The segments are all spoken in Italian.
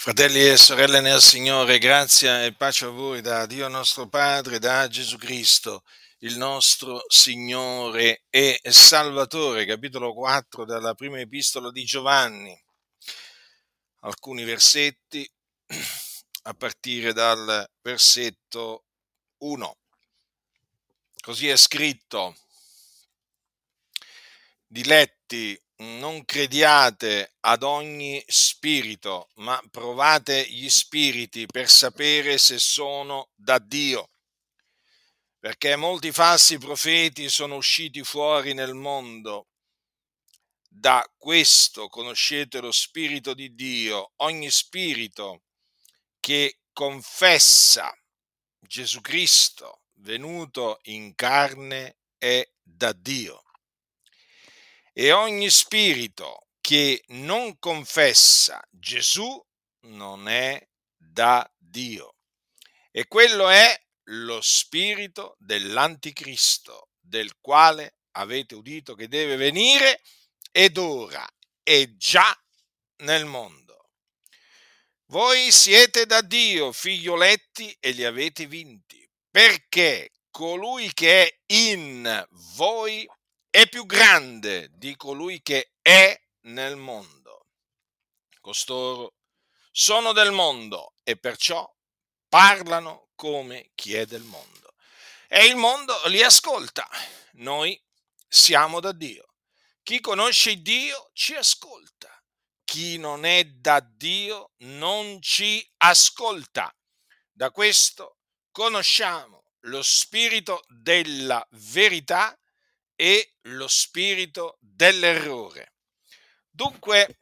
Fratelli e sorelle nel Signore, grazia e pace a voi da Dio nostro Padre, da Gesù Cristo, il nostro Signore e Salvatore, capitolo 4 della prima epistola di Giovanni. Alcuni versetti a partire dal versetto 1. Così è scritto, diletti non crediate ad ogni spirito, ma provate gli spiriti per sapere se sono da Dio. Perché molti falsi profeti sono usciti fuori nel mondo. Da questo conoscete lo spirito di Dio. Ogni spirito che confessa Gesù Cristo venuto in carne è da Dio e ogni spirito che non confessa Gesù non è da Dio. E quello è lo spirito dell'anticristo, del quale avete udito che deve venire ed ora è già nel mondo. Voi siete da Dio, figlioletti, e li avete vinti, perché colui che è in voi è più grande di colui che è nel mondo. Costoro sono del mondo e perciò parlano come chi è del mondo. E il mondo li ascolta. Noi siamo da Dio. Chi conosce Dio ci ascolta. Chi non è da Dio non ci ascolta. Da questo conosciamo lo spirito della verità e lo spirito dell'errore. Dunque,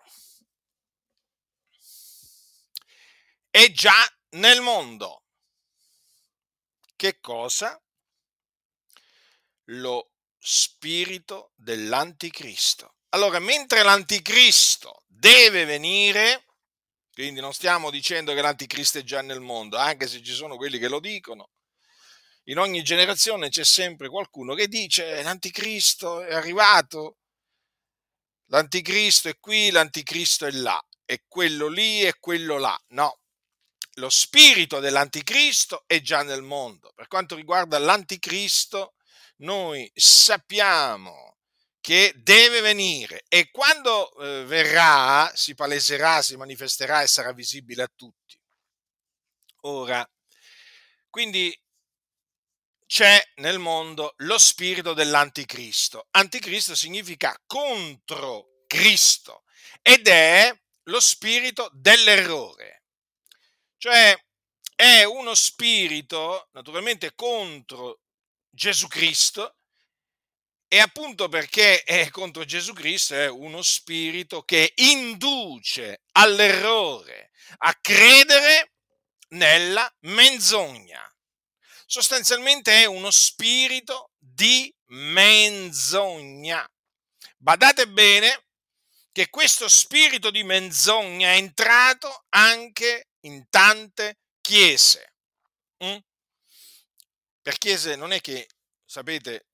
è già nel mondo. Che cosa? Lo spirito dell'anticristo. Allora, mentre l'anticristo deve venire, quindi non stiamo dicendo che l'anticristo è già nel mondo, anche se ci sono quelli che lo dicono, in ogni generazione c'è sempre qualcuno che dice l'anticristo è arrivato, l'anticristo è qui, l'anticristo è là, è quello lì e quello là. No, lo spirito dell'anticristo è già nel mondo. Per quanto riguarda l'anticristo, noi sappiamo che deve venire e quando eh, verrà si paleserà, si manifesterà e sarà visibile a tutti. Ora, quindi c'è nel mondo lo spirito dell'anticristo. Anticristo significa contro Cristo ed è lo spirito dell'errore. Cioè è uno spirito naturalmente contro Gesù Cristo e appunto perché è contro Gesù Cristo è uno spirito che induce all'errore, a credere nella menzogna sostanzialmente è uno spirito di menzogna. Badate bene che questo spirito di menzogna è entrato anche in tante chiese. Mm? Per chiese non è che, sapete,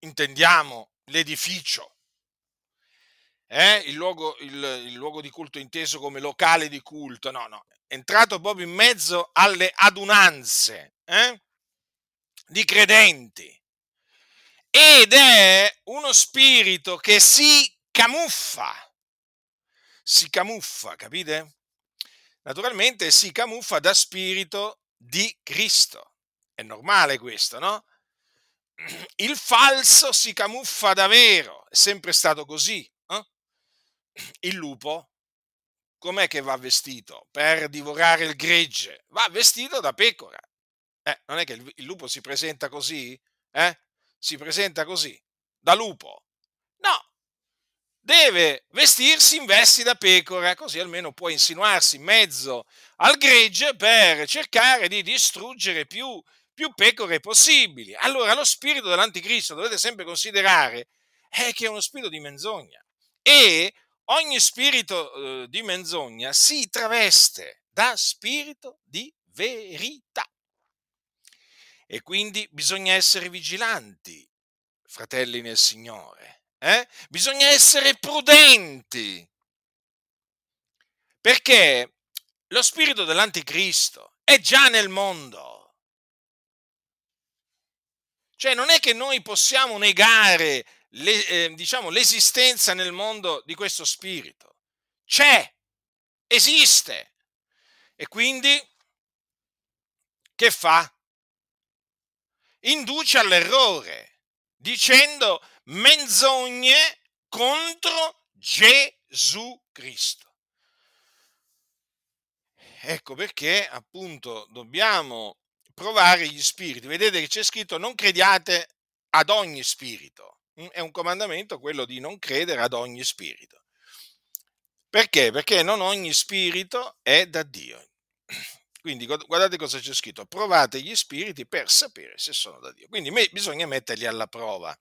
intendiamo l'edificio, eh? il, luogo, il, il luogo di culto inteso come locale di culto, no, no, è entrato proprio in mezzo alle adunanze. Eh? Di credenti ed è uno spirito che si camuffa, si camuffa, capite? Naturalmente si camuffa da spirito di Cristo. È normale questo, no? Il falso si camuffa da vero, è sempre stato così. Eh? Il lupo, com'è che va vestito? Per divorare il gregge, va vestito da pecora. Eh, non è che il, il lupo si presenta così? Eh? Si presenta così, da lupo. No, deve vestirsi in vesti da pecora, così almeno può insinuarsi in mezzo al gregge per cercare di distruggere più, più pecore possibili. Allora lo spirito dell'anticristo dovete sempre considerare è che è uno spirito di menzogna e ogni spirito eh, di menzogna si traveste da spirito di verità. E quindi bisogna essere vigilanti, fratelli nel Signore. Eh? Bisogna essere prudenti. Perché lo spirito dell'anticristo è già nel mondo. Cioè non è che noi possiamo negare le, eh, diciamo, l'esistenza nel mondo di questo spirito. C'è, esiste. E quindi che fa? Induce all'errore dicendo menzogne contro Gesù Cristo. Ecco perché appunto dobbiamo provare gli spiriti. Vedete che c'è scritto non crediate ad ogni spirito. Mm, è un comandamento quello di non credere ad ogni spirito. Perché? Perché non ogni spirito è da Dio. Quindi guardate cosa c'è scritto, provate gli spiriti per sapere se sono da Dio. Quindi bisogna metterli alla prova.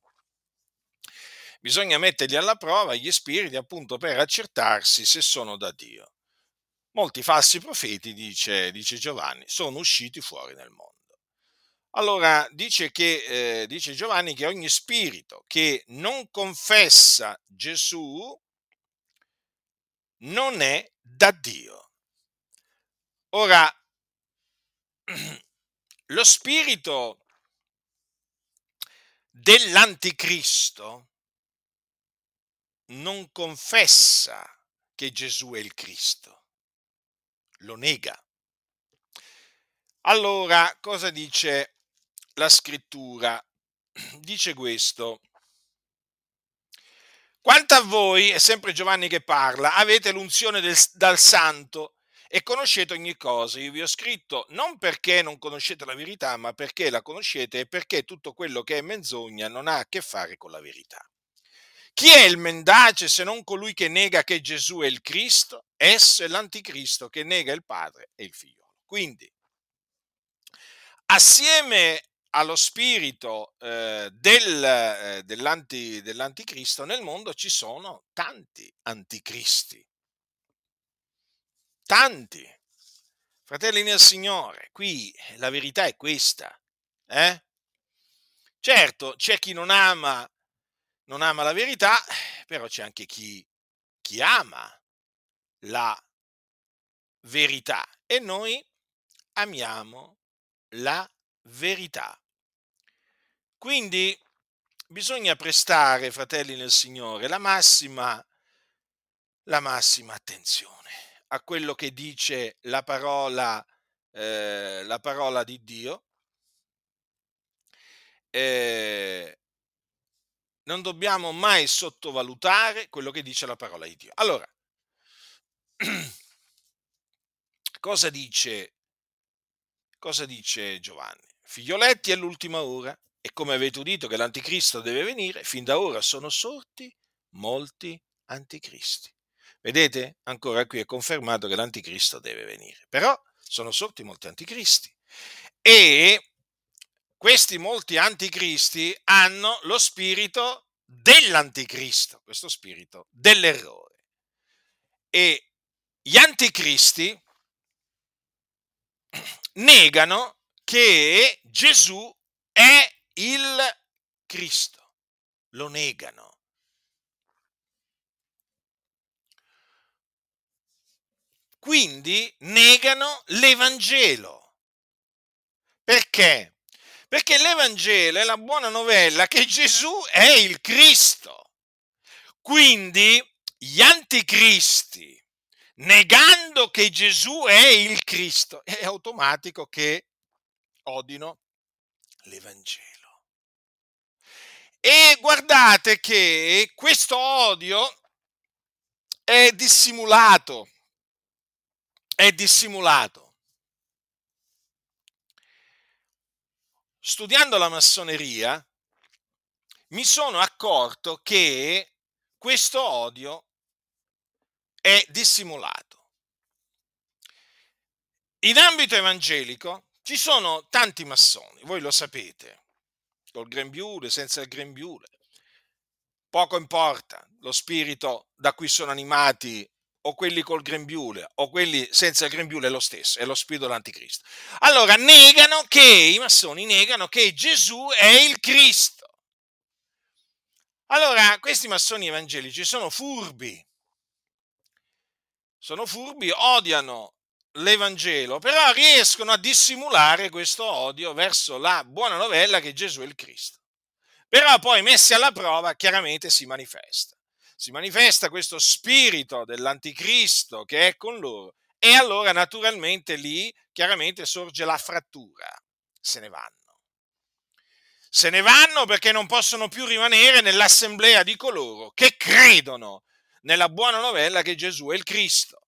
Bisogna metterli alla prova gli spiriti appunto per accertarsi se sono da Dio. Molti falsi profeti, dice, dice Giovanni, sono usciti fuori nel mondo. Allora dice, che, eh, dice Giovanni che ogni spirito che non confessa Gesù non è da Dio. Ora, lo spirito dell'anticristo non confessa che Gesù è il Cristo, lo nega. Allora, cosa dice la scrittura? Dice questo. Quanto a voi, è sempre Giovanni che parla, avete l'unzione del, dal santo e conoscete ogni cosa. Io vi ho scritto non perché non conoscete la verità, ma perché la conoscete e perché tutto quello che è menzogna non ha a che fare con la verità. Chi è il mendace se non colui che nega che Gesù è il Cristo? Esso è l'anticristo che nega il Padre e il Figlio. Quindi, assieme allo spirito eh, del, eh, dell'anti, dell'anticristo nel mondo ci sono tanti anticristi. Tanti. Fratelli nel Signore, qui la verità è questa. Eh? Certo, c'è chi non ama, non ama la verità, però c'è anche chi, chi ama la verità e noi amiamo la verità. Quindi bisogna prestare, fratelli nel Signore, la massima, la massima attenzione a quello che dice la parola, eh, la parola di Dio. Eh, non dobbiamo mai sottovalutare quello che dice la parola di Dio. Allora, cosa dice, cosa dice Giovanni? Figlioletti è l'ultima ora e come avete udito che l'anticristo deve venire, fin da ora sono sorti molti anticristi. Vedete? Ancora qui è confermato che l'anticristo deve venire. Però sono sorti molti anticristi. E questi molti anticristi hanno lo spirito dell'anticristo, questo spirito dell'errore. E gli anticristi negano che Gesù è il Cristo. Lo negano. Quindi negano l'Evangelo. Perché? Perché l'Evangelo è la buona novella che Gesù è il Cristo. Quindi gli anticristi negando che Gesù è il Cristo, è automatico che odino l'Evangelo. E guardate che questo odio è dissimulato, è dissimulato. Studiando la massoneria mi sono accorto che questo odio è dissimulato. In ambito evangelico ci sono tanti massoni, voi lo sapete, col grembiule, senza il grembiule. Poco importa lo spirito da cui sono animati o quelli col grembiule o quelli senza il grembiule è lo stesso, è lo spirito dell'anticristo. Allora negano che, i massoni negano che Gesù è il Cristo. Allora, questi massoni evangelici sono furbi, sono furbi, odiano l'Evangelo, però riescono a dissimulare questo odio verso la buona novella che Gesù è il Cristo. Però poi messi alla prova chiaramente si manifesta. Si manifesta questo spirito dell'anticristo che è con loro e allora naturalmente lì chiaramente sorge la frattura. Se ne vanno. Se ne vanno perché non possono più rimanere nell'assemblea di coloro che credono nella buona novella che Gesù è il Cristo.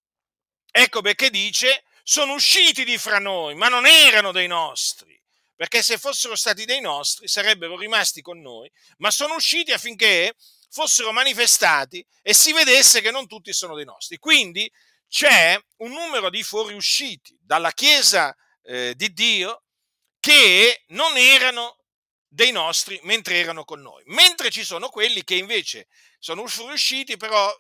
Ecco perché dice, sono usciti di fra noi, ma non erano dei nostri, perché se fossero stati dei nostri sarebbero rimasti con noi, ma sono usciti affinché fossero manifestati e si vedesse che non tutti sono dei nostri. Quindi c'è un numero di fuoriusciti dalla Chiesa eh, di Dio che non erano dei nostri mentre erano con noi, mentre ci sono quelli che invece sono fuoriusciti, però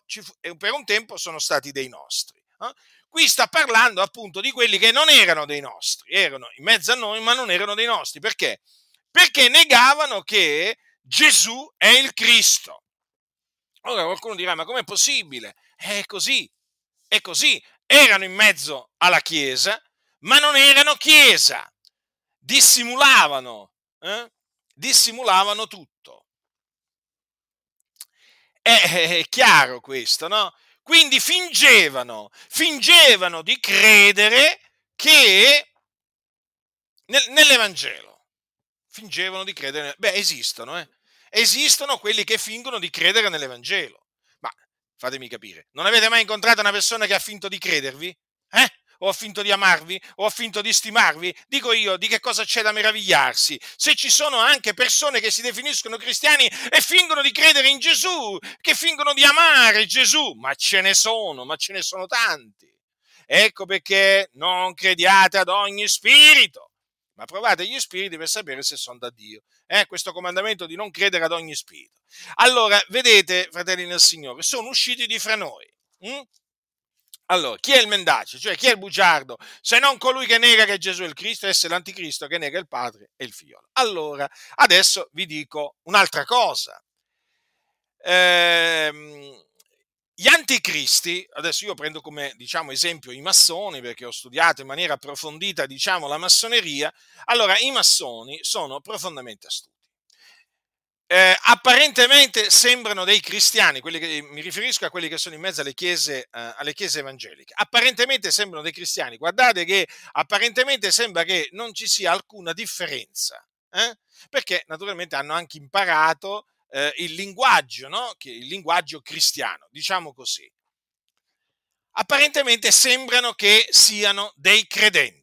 per un tempo sono stati dei nostri. Eh? Qui sta parlando appunto di quelli che non erano dei nostri, erano in mezzo a noi, ma non erano dei nostri. Perché? Perché negavano che Gesù è il Cristo. Ora qualcuno dirà, ma com'è possibile? È così, è così. Erano in mezzo alla Chiesa, ma non erano Chiesa. Dissimulavano, eh? dissimulavano tutto. È, è chiaro questo, no? Quindi fingevano, fingevano di credere che nell'Evangelo. Fingevano di credere. Beh, esistono, eh? Esistono quelli che fingono di credere nell'Evangelo. Ma fatemi capire, non avete mai incontrato una persona che ha finto di credervi? Eh? o ho finto di amarvi, o ho finto di stimarvi? Dico io, di che cosa c'è da meravigliarsi? Se ci sono anche persone che si definiscono cristiani e fingono di credere in Gesù, che fingono di amare Gesù, ma ce ne sono, ma ce ne sono tanti. Ecco perché non crediate ad ogni spirito, ma provate gli spiriti per sapere se sono da Dio. Eh, questo comandamento di non credere ad ogni spirito. Allora, vedete, fratelli nel Signore, sono usciti di fra noi. Hm? Allora, chi è il mendace? Cioè, chi è il bugiardo? Se non colui che nega che Gesù è il Cristo, esse l'anticristo che nega il Padre e il Figlio. Allora, adesso vi dico un'altra cosa. Ehm, gli anticristi, adesso io prendo come diciamo, esempio i massoni perché ho studiato in maniera approfondita diciamo, la massoneria, allora i massoni sono profondamente astuti. Eh, apparentemente sembrano dei cristiani, che, mi riferisco a quelli che sono in mezzo alle chiese, eh, alle chiese, evangeliche, apparentemente sembrano dei cristiani, guardate che apparentemente sembra che non ci sia alcuna differenza, eh? perché naturalmente hanno anche imparato eh, il linguaggio, no? il linguaggio cristiano, diciamo così. Apparentemente sembrano che siano dei credenti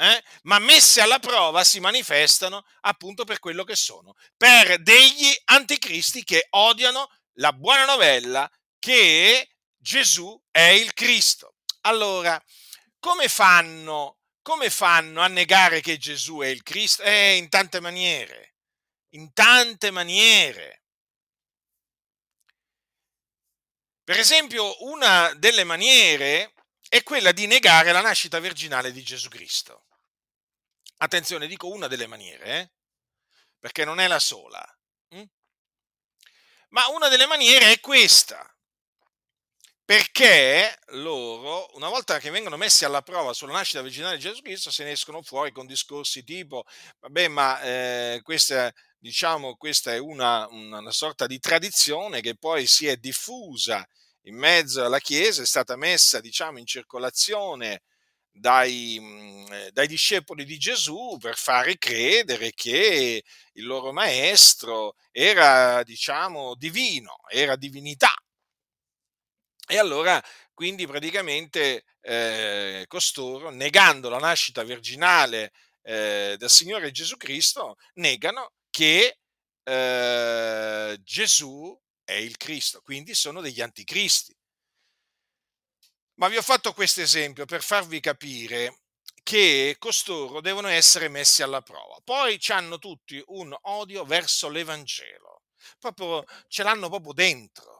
eh, ma messe alla prova si manifestano appunto per quello che sono, per degli anticristi che odiano la buona novella che Gesù è il Cristo. Allora, come fanno, come fanno a negare che Gesù è il Cristo? Eh, in tante maniere, in tante maniere. Per esempio, una delle maniere è quella di negare la nascita virginale di Gesù Cristo. Attenzione, dico una delle maniere, eh? perché non è la sola. Hm? Ma una delle maniere è questa, perché loro, una volta che vengono messi alla prova sulla nascita virginale di Gesù Cristo, se ne escono fuori con discorsi tipo, vabbè, ma eh, questa, diciamo, questa è una, una sorta di tradizione che poi si è diffusa in mezzo alla Chiesa, è stata messa, diciamo, in circolazione dai, mm, eh, dai, discepoli di Gesù per fare credere che il loro maestro era, diciamo, divino, era divinità. E allora, quindi praticamente eh, costoro, negando la nascita virginale eh, del Signore Gesù Cristo, negano che eh, Gesù è il Cristo, quindi sono degli anticristi. Ma vi ho fatto questo esempio per farvi capire che costoro devono essere messi alla prova. Poi hanno tutti un odio verso l'Evangelo, proprio, ce l'hanno proprio dentro.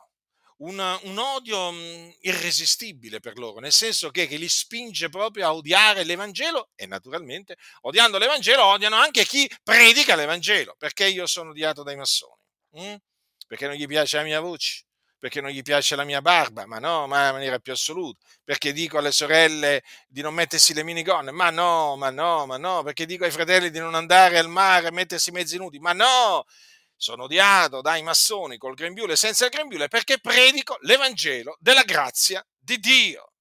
Un, un odio mh, irresistibile per loro, nel senso che, che, li spinge proprio a odiare l'Evangelo e naturalmente odiando l'Evangelo odiano anche chi predica l'Evangelo, perché io sono odiato dai massoni, hm? Perché non gli piace la mia voce, perché non gli piace la mia barba, ma no, ma in maniera più assoluta, perché dico alle sorelle di non mettersi le minigonne, ma no, ma no, ma no, perché dico ai fratelli di non andare al mare e mettersi mezzi nudi, ma no, sono odiato dai massoni col grembiule e senza il grembiule perché predico l'Evangelo della grazia di Dio.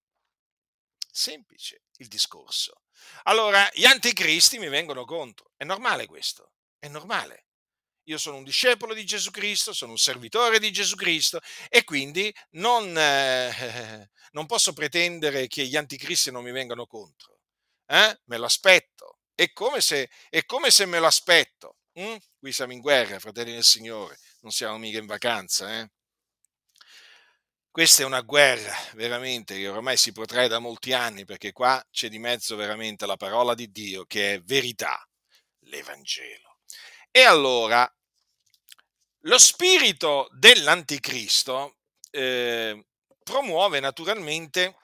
Semplice il discorso. Allora, gli anticristi mi vengono contro. È normale questo, è normale. Io sono un discepolo di Gesù Cristo, sono un servitore di Gesù Cristo e quindi non, eh, non posso pretendere che gli anticristi non mi vengano contro. Eh? Me lo aspetto. È come se, è come se me lo aspetto. Mm? Qui siamo in guerra, fratelli del Signore, non siamo mica in vacanza. Eh? Questa è una guerra veramente che ormai si protrae da molti anni perché qua c'è di mezzo veramente la parola di Dio che è verità, l'Evangelo. E allora, lo spirito dell'anticristo eh, promuove naturalmente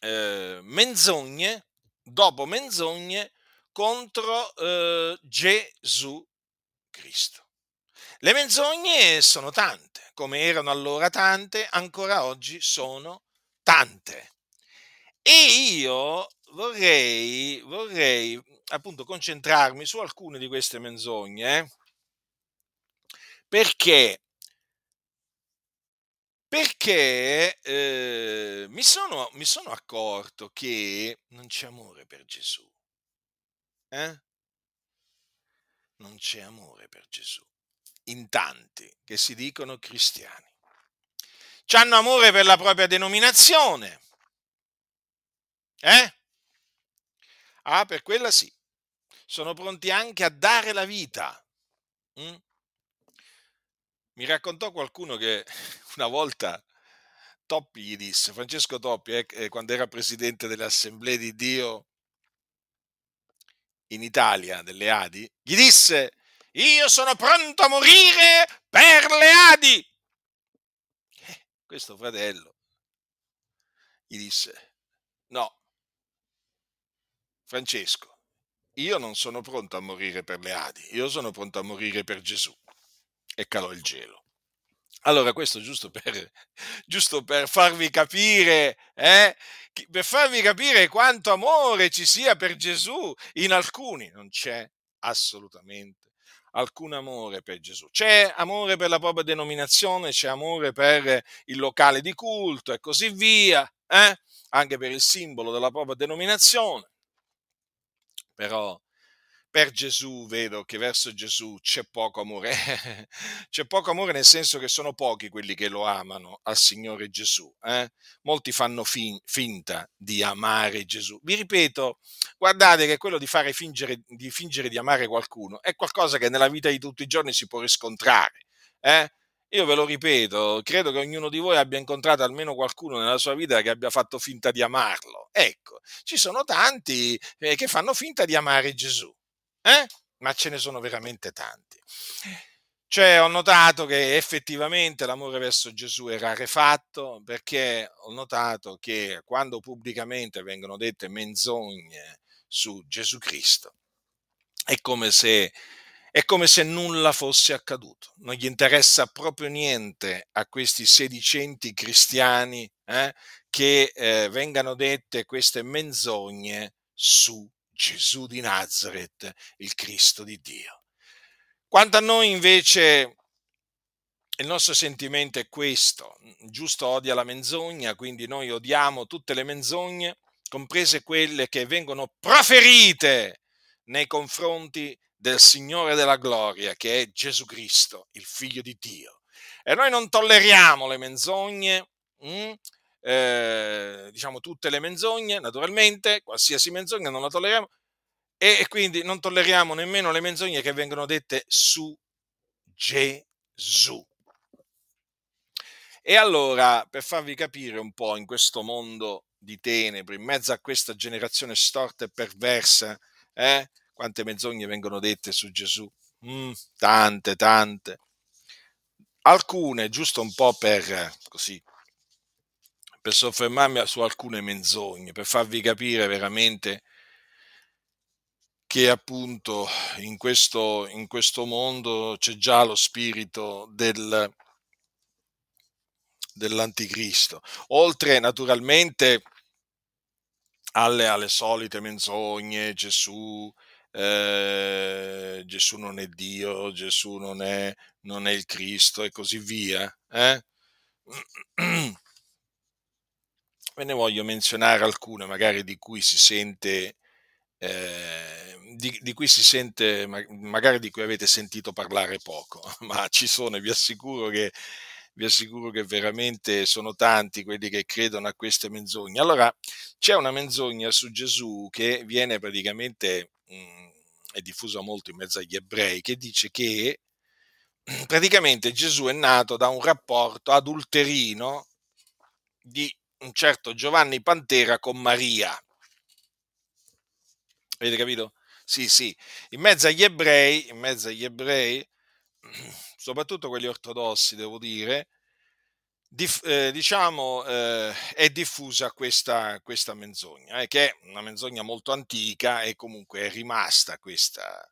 eh, menzogne dopo menzogne contro eh, Gesù Cristo. Le menzogne sono tante, come erano allora tante, ancora oggi sono tante. E io vorrei, vorrei appunto concentrarmi su alcune di queste menzogne, eh, perché perché eh, mi, sono, mi, sono, accorto che non c'è amore per Gesù. Eh? Non c'è amore per Gesù. In tanti che si dicono cristiani. C'hanno amore per la propria denominazione. Eh? Ah, per quella sì. Sono pronti anche a dare la vita. Mm? Mi raccontò qualcuno che una volta Toppi gli disse, Francesco Toppi, eh, eh quando era presidente delle assemblee di Dio in Italia, delle Adi, gli disse, io sono pronto a morire per le Adi. Eh, questo fratello gli disse, no, Francesco, io non sono pronto a morire per le Adi, io sono pronto a morire per Gesù. E calò il gelo. Allora, questo giusto per, giusto per farvi capire, eh, per farvi capire quanto amore ci sia per Gesù in alcuni. Non c'è assolutamente alcun amore per Gesù. C'è amore per la propria denominazione, c'è amore per il locale di culto e così via, eh? anche per il simbolo della propria denominazione. Però per Gesù vedo che verso Gesù c'è poco amore. c'è poco amore nel senso che sono pochi quelli che lo amano al Signore Gesù. Eh? Molti fanno fin- finta di amare Gesù. Vi ripeto, guardate che quello di fare fingere di, fingere di amare qualcuno è qualcosa che nella vita di tutti i giorni si può riscontrare. Eh? Io ve lo ripeto, credo che ognuno di voi abbia incontrato almeno qualcuno nella sua vita che abbia fatto finta di amarlo. Ecco, ci sono tanti eh, che fanno finta di amare Gesù. Eh? Ma ce ne sono veramente tanti. Cioè, ho notato che effettivamente l'amore verso Gesù è rarefatto perché ho notato che quando pubblicamente vengono dette menzogne su Gesù Cristo, è come se, è come se nulla fosse accaduto. Non gli interessa proprio niente a questi sedicenti cristiani eh, che eh, vengano dette queste menzogne su Gesù di Nazareth, il Cristo di Dio. Quanto a noi invece il nostro sentimento è questo, giusto odia la menzogna, quindi noi odiamo tutte le menzogne, comprese quelle che vengono proferite nei confronti del Signore della gloria, che è Gesù Cristo, il Figlio di Dio. E noi non tolleriamo le menzogne? Mm? Eh, diciamo tutte le menzogne, naturalmente, qualsiasi menzogna non la tolleriamo, e, e quindi non tolleriamo nemmeno le menzogne che vengono dette su Gesù. E allora, per farvi capire un po' in questo mondo di tenebre, in mezzo a questa generazione storta e perversa, eh, quante menzogne vengono dette su Gesù? Mm, tante, tante. Alcune, giusto un po' per così per soffermarmi su alcune menzogne, per farvi capire veramente che appunto in questo, in questo mondo c'è già lo spirito del, dell'anticristo, oltre naturalmente alle, alle solite menzogne, Gesù, eh, Gesù non è Dio, Gesù non è, non è il Cristo e così via. Eh? Ve ne voglio menzionare alcune, magari di cui si sente, eh, di, di, cui si sente, magari di cui avete sentito parlare poco, ma ci sono e vi assicuro che, vi assicuro che veramente sono tanti quelli che credono a queste menzogne. Allora, c'è una menzogna su Gesù che viene praticamente, mh, mm, è diffusa molto in mezzo agli ebrei, che dice che praticamente Gesù è nato da un rapporto adulterino di un certo Giovanni Pantera con Maria. Avete capito? Sì, sì. In mezzo agli ebrei, in mezzo agli ebrei, soprattutto quelli ortodossi, devo dire, dif, eh, diciamo, eh, è diffusa questa, questa menzogna, eh, che è una menzogna molto antica e comunque è rimasta questa,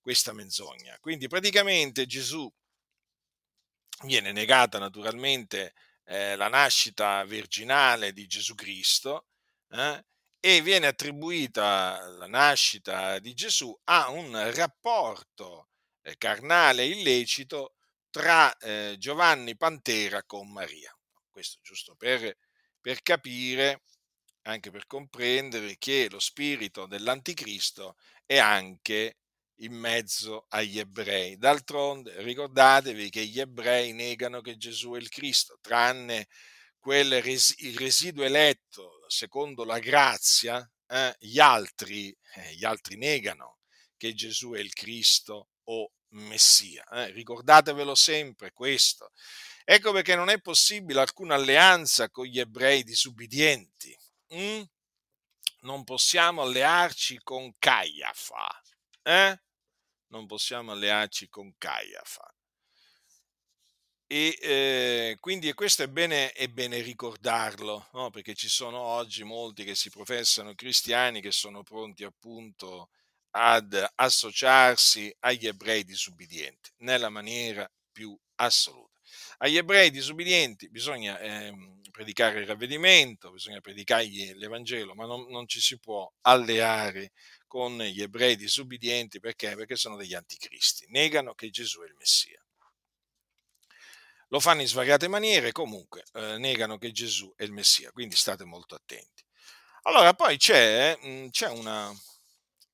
questa menzogna. Quindi praticamente Gesù viene negata naturalmente eh, la nascita virginale di Gesù Cristo eh, e viene attribuita la nascita di Gesù a un rapporto eh, carnale illecito tra eh, Giovanni Pantera con Maria. Questo giusto per, per capire, anche per comprendere che lo spirito dell'anticristo è anche in mezzo agli ebrei. D'altronde ricordatevi che gli ebrei negano che Gesù è il Cristo, tranne quel res- il residuo eletto secondo la grazia, eh, gli, altri, eh, gli altri negano che Gesù è il Cristo o Messia. Eh. Ricordatevelo sempre questo. Ecco perché non è possibile alcuna alleanza con gli ebrei disubbidienti. Mm? Non possiamo allearci con Caiafa. Eh? Non possiamo allearci con Caiafa. E eh, quindi questo è bene, è bene ricordarlo, no? perché ci sono oggi molti che si professano cristiani che sono pronti appunto ad associarsi agli ebrei disubbidienti nella maniera più assoluta. Agli ebrei disubbidienti bisogna eh, predicare il ravvedimento, bisogna predicargli l'Evangelo, ma non, non ci si può alleare con gli ebrei disubbidienti perché? Perché sono degli anticristi, negano che Gesù è il Messia. Lo fanno in svariate maniere, comunque eh, negano che Gesù è il Messia, quindi state molto attenti. Allora, poi c'è, mh, c'è una,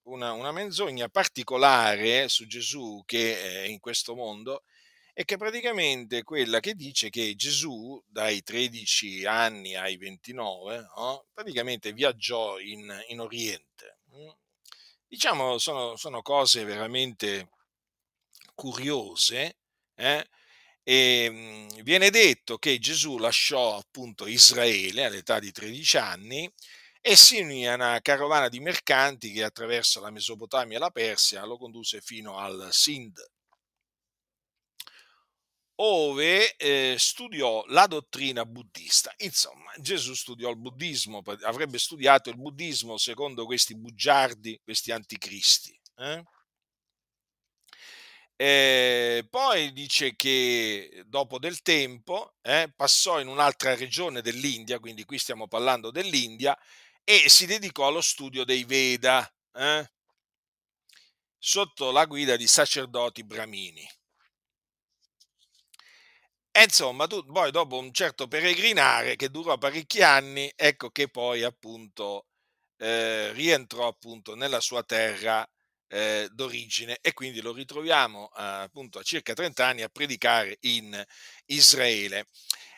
una, una, menzogna particolare su Gesù che è in questo mondo e che praticamente è quella che dice che Gesù dai 13 anni ai 29 no, praticamente viaggiò in, in Oriente diciamo, sono, sono cose veramente curiose. Eh? E mhmm, viene detto che Gesù lasciò appunto Israele all'età di 13 anni e si unì a una carovana di mercanti che attraverso la Mesopotamia e la Persia lo condusse fino al Sind, ove eh, studiò la dottrina buddista. Insomma, Gesù studiò il buddismo, avrebbe studiato il buddismo secondo questi bugiardi, questi anticristi. Eh? E poi dice che dopo del tempo eh, passò in un'altra regione dell'India, quindi qui stiamo parlando dell'India, e si dedicò allo studio dei Veda eh, sotto la guida di sacerdoti bramini. E insomma, tu poi dopo un certo peregrinare che durò parecchi anni, ecco che poi appunto eh, rientrò appunto nella sua terra eh, d'origine e quindi lo ritroviamo eh, appunto a circa 30 anni a predicare in Israele.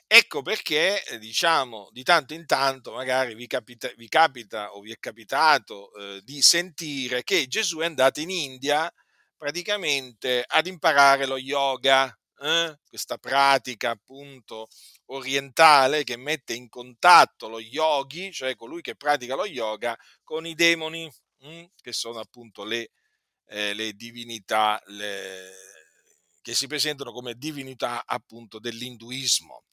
Ecco perché, diciamo, di tanto in tanto magari vi capita, vi capita o vi è capitato eh, di sentire che Gesù è andato in India praticamente ad imparare lo yoga, eh, questa pratica appunto orientale che mette in contatto lo yogi, cioè colui che pratica lo yoga, con i demoni, hm, che sono appunto le, eh, le divinità le, che si presentano come divinità appunto dell'induismo.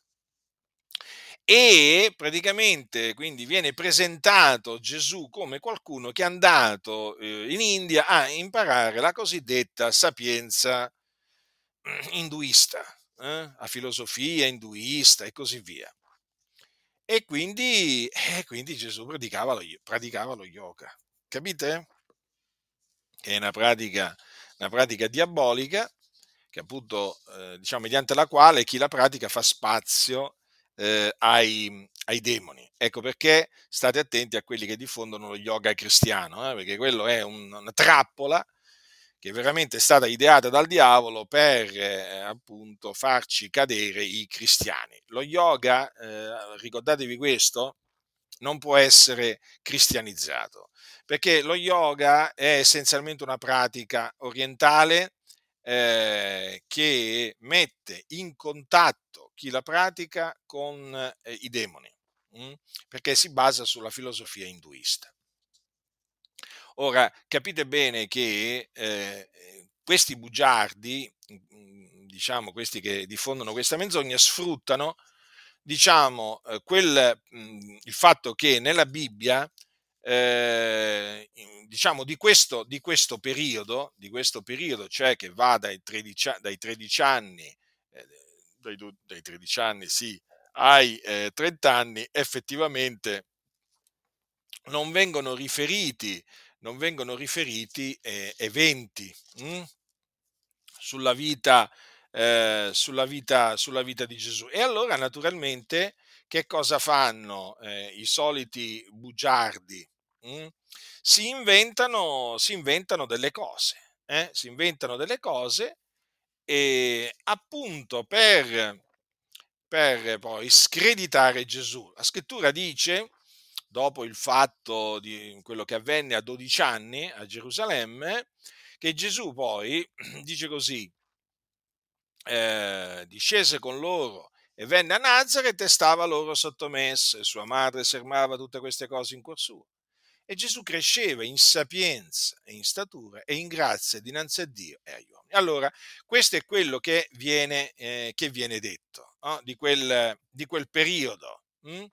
E praticamente quindi viene presentato Gesù come qualcuno che è andato eh, in India a imparare la cosiddetta sapienza induista. eh, a filosofia induista e così via. E quindi, eh, quindi Gesù praticava lo, praticava lo yoga, capite? Che è una pratica, una pratica diabolica che appunto, eh, diciamo, mediante la quale chi la pratica fa spazio eh, ai, ai, demoni. Ecco perché state attenti a quelli che diffondono lo yoga cristiano, eh, perché quello è un, una trappola che veramente è stata ideata dal diavolo per eh, appunto farci cadere i cristiani. Lo yoga, eh, ricordatevi questo, non può essere cristianizzato, perché lo yoga è essenzialmente una pratica orientale eh, che mette in contatto chi la pratica con eh, i demoni, mh? Mm? perché si basa sulla filosofia induista. Ora, capite bene che eh, questi bugiardi, mm, diciamo questi che diffondono questa menzogna, sfruttano diciamo, eh, quel, mm, il fatto che nella Bibbia eh, diciamo di questo, di questo, periodo, di questo periodo, cioè che va dai 13, dai 13 anni, eh, dai, dai, 13 anni sì, ai eh, 30 anni, effettivamente non vengono riferiti, non vengono riferiti eh, eventi mh, hm, sulla, vita, eh, sulla, vita, sulla vita di Gesù. E allora naturalmente che cosa fanno eh, i soliti bugiardi? Mm? Si, inventano, si inventano delle cose, eh? si inventano delle cose e appunto per, per poi screditare Gesù. La scrittura dice, dopo il fatto di quello che avvenne a 12 anni a Gerusalemme, che Gesù poi dice così, eh, discese con loro e venne a Nazareth e stava loro sottomesso e sua madre sermava tutte queste cose in cuor suo. E Gesù cresceva in sapienza e in statura e in grazia dinanzi a Dio e agli uomini. Allora, questo è quello che viene, eh, che viene detto no? di, quel, di, quel, periodo. Hm?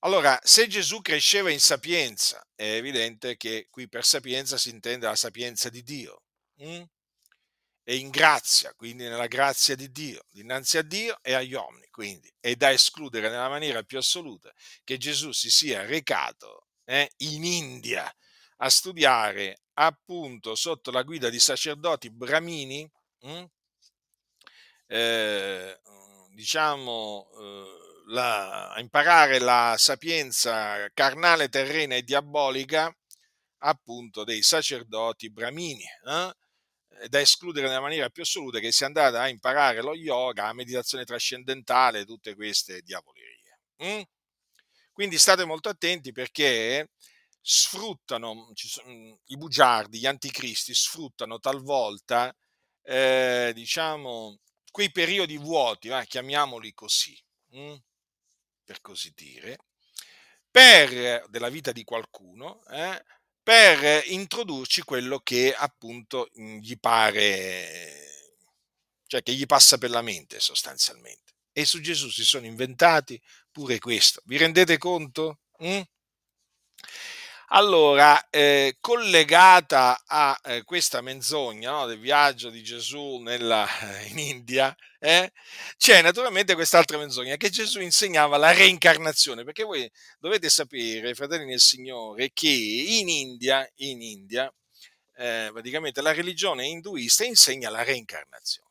Allora, se Gesù cresceva in sapienza, è evidente che qui per sapienza si intende la sapienza di Dio. Hm? e in grazia, quindi nella grazia di Dio, dinanzi a Dio e agli uomini. Quindi è da escludere nella maniera più assoluta che Gesù si sia recato eh, in India a studiare appunto sotto la guida di sacerdoti bramini, mh, hm, eh, diciamo, eh, la, a imparare la sapienza carnale, terrena e diabolica appunto dei sacerdoti bramini. Eh? da escludere nella maniera più assoluta che sia andata a imparare lo yoga, la meditazione trascendentale, tutte queste diavolerie. Mm? Quindi state molto attenti perché sfruttano, sono, i bugiardi, gli anticristi sfruttano talvolta, eh, diciamo, quei periodi vuoti, eh, chiamiamoli così, mm? Per così dire, per della vita di qualcuno, eh, per introdurci quello che appunto mhmm, gli pare, cioè che gli passa per la mente sostanzialmente. E su Gesù si sono inventati pure questo. Vi rendete conto? Mm? Allora, eh, collegata a eh, questa menzogna no, del viaggio di Gesù nella, in India, eh, c'è naturalmente quest'altra menzogna che Gesù insegnava la reincarnazione, perché voi dovete sapere, fratelli del Signore, che in India, in India eh, praticamente la religione induista insegna la reincarnazione.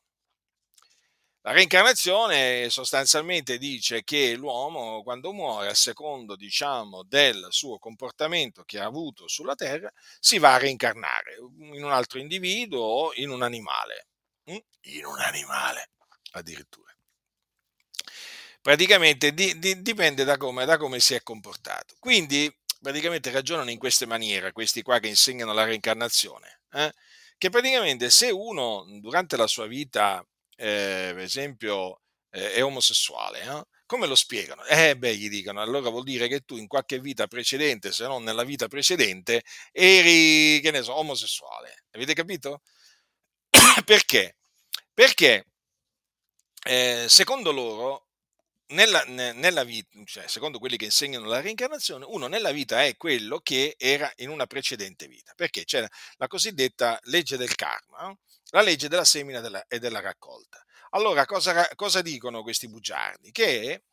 La reincarnazione sostanzialmente dice che l'uomo quando muore, a secondo diciamo, del suo comportamento che ha avuto sulla terra, si va a reincarnare in un altro individuo o in un animale. Mm? In un animale addirittura. Praticamente di, di, dipende da come, da come si è comportato. Quindi praticamente ragionano in queste maniere questi qua che insegnano la reincarnazione. Eh? Che praticamente se uno durante la sua vita eh, per esempio, eh, è omosessuale, eh? come lo spiegano? Eh beh, gli dicono, allora vuol dire che tu in qualche vita precedente, se non nella vita precedente, eri, che ne so, omosessuale. Avete capito? Perché? Perché eh, secondo loro nella, nella, vita, cioè secondo quelli che insegnano la reincarnazione, uno nella vita è quello che era in una precedente vita, perché c'è la cosiddetta legge del karma, la legge della semina della, e della raccolta. Allora, cosa, cosa dicono questi bugiardi? Che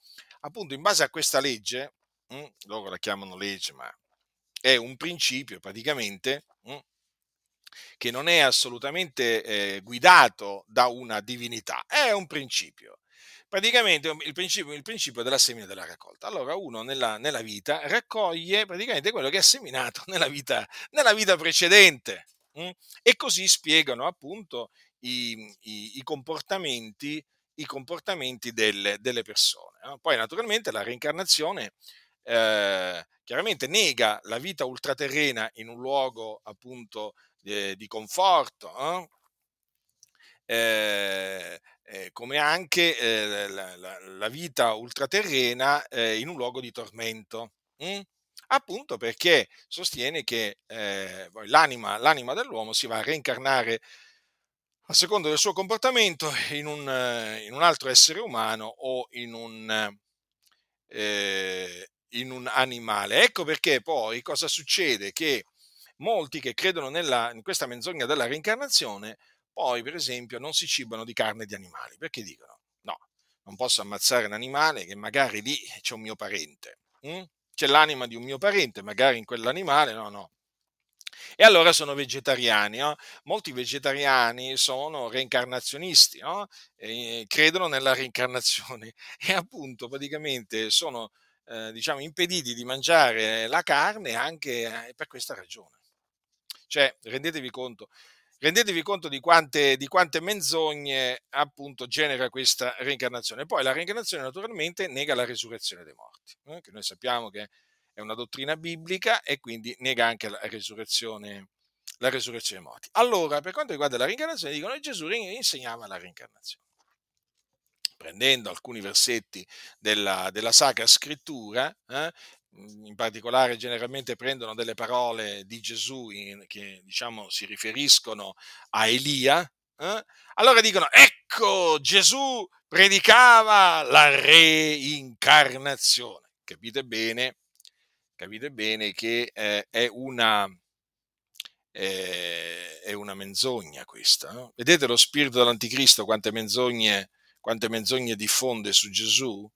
appunto in base a questa legge, mh, hm, loro la chiamano legge, ma è un principio praticamente mh, hm, che non è assolutamente eh, guidato da una divinità, è un principio. Praticamente il principio, il principio della semina della raccolta. Allora uno nella, nella, vita raccoglie praticamente quello che ha seminato nella vita, nella vita precedente. Mh? Hm? E così spiegano appunto i, i, i comportamenti, i comportamenti delle, delle persone. No? Poi naturalmente la reincarnazione eh, chiaramente nega la vita ultraterrena in un luogo appunto eh, di conforto, eh, eh, come anche eh, la, la, la, vita ultraterrena eh, in un luogo di tormento. Hm? Appunto perché sostiene che eh, l'anima, l'anima dell'uomo si va a reincarnare a seconda del suo comportamento in un, in un altro essere umano o in un, eh, in un, animale. Ecco perché poi cosa succede? Che molti che credono nella, in questa menzogna della reincarnazione, poi per esempio non si cibano di carne di animali, perché dicono no, non posso ammazzare un animale che magari lì c'è un mio parente, hm? C'è l'anima di un mio parente, magari in quell'animale, no, no, e allora sono vegetariani. No? Molti vegetariani sono reincarnazionisti, no? credono nella reincarnazione e appunto praticamente sono eh, diciamo, impediti di mangiare la carne anche eh, per questa ragione. Cioè, rendetevi conto, rendetevi conto di quante, di quante menzogne appunto genera questa reincarnazione. Poi la reincarnazione naturalmente nega la risurrezione dei morti, eh? che noi sappiamo che è una dottrina biblica e quindi nega anche la resurrezione, la resurrezione dei morti. Allora, per quanto riguarda la reincarnazione, dicono che Gesù insegnava la reincarnazione. Prendendo alcuni versetti della, della Sacra Scrittura, eh, in particolare generalmente prendono delle parole di Gesù in, che diciamo si riferiscono a Elia, eh, allora dicono ecco Gesù predicava la reincarnazione. Capite bene capite bene che eh, è, una, eh, è, una, menzogna questa. No? Vedete lo spirito dell'anticristo quante menzogne, quante menzogne diffonde su Gesù?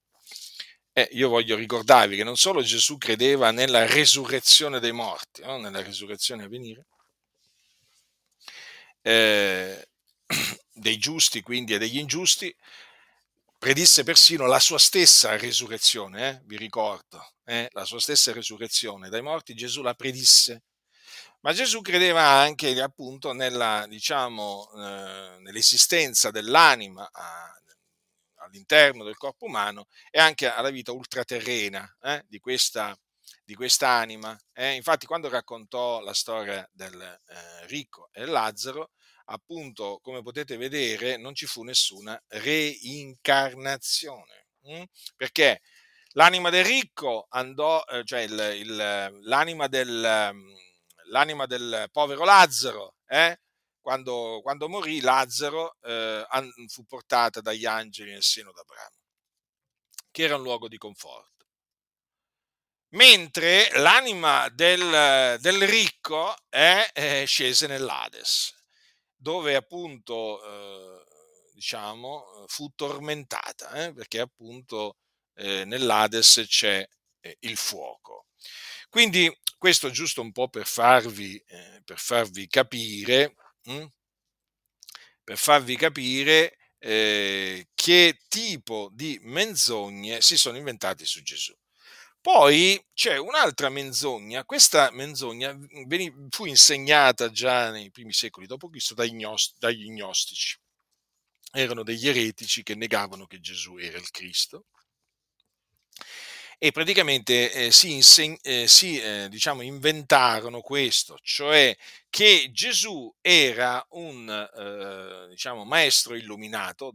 Eh, io voglio ricordarvi che non solo Gesù credeva nella resurrezione dei morti, no? nella resurrezione a venire, eh, dei giusti quindi e degli ingiusti, predisse persino la sua stessa risurrezione, eh? vi ricordo, eh? la sua stessa risurrezione dai morti, Gesù la predisse. Ma Gesù credeva anche appunto nella, diciamo, eh, nell'esistenza dell'anima a, all'interno del corpo umano e anche alla vita ultraterrena eh, di, questa, di quest'anima. Eh. Infatti quando raccontò la storia del eh, ricco e Lazzaro, appunto, come potete vedere, non ci fu nessuna reincarnazione. Hm? Perché l'anima del ricco andò, eh, cioè il, il, l'anima, del, l'anima, del, povero Lazzaro, eh? Quando, quando, morì, Lazzaro eh, fu portata dagli angeli nel seno d'Abramo, che era un luogo di conforto mentre l'anima del, del ricco è, è scese nell'Ades dove appunto, eh, diciamo, fu tormentata, eh, perché appunto eh, nell'Ades c'è eh, il fuoco. Quindi questo giusto un po' per farvi, eh, per farvi capire, mh, hm, per farvi capire eh, che tipo di menzogne si sono inventati su Gesù. Poi c'è un'altra menzogna, questa menzogna fu insegnata già nei primi secoli d.C. dagli gnostici. Erano degli eretici che negavano che Gesù era il Cristo e praticamente eh, si, inseg- eh, si eh, diciamo, inventarono questo, cioè che Gesù era un eh, diciamo, maestro illuminato,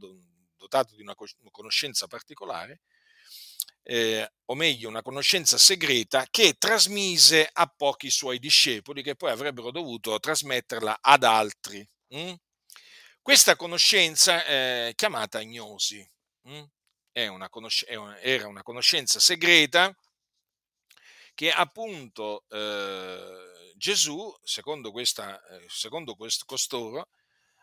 dotato di una conoscenza particolare, eh, o meglio una conoscenza segreta che trasmise a pochi suoi discepoli che poi avrebbero dovuto trasmetterla ad altri. Hm? Questa conoscenza è chiamata gnosi, hm? Una conosc- era una conoscenza segreta che appunto eh, Gesù, secondo, questa, eh, secondo quest- costoro,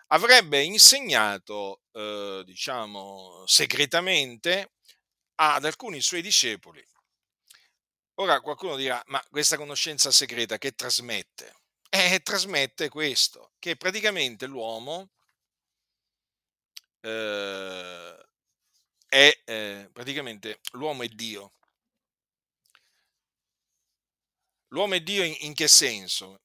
avrebbe insegnato, eh, diciamo, segretamente ad alcuni suoi discepoli. Ora qualcuno dirà, ma questa conoscenza segreta che trasmette? Eh, trasmette questo, che praticamente l'uomo eh, è, eh, praticamente l'uomo è Dio. L'uomo è Dio in, in che senso?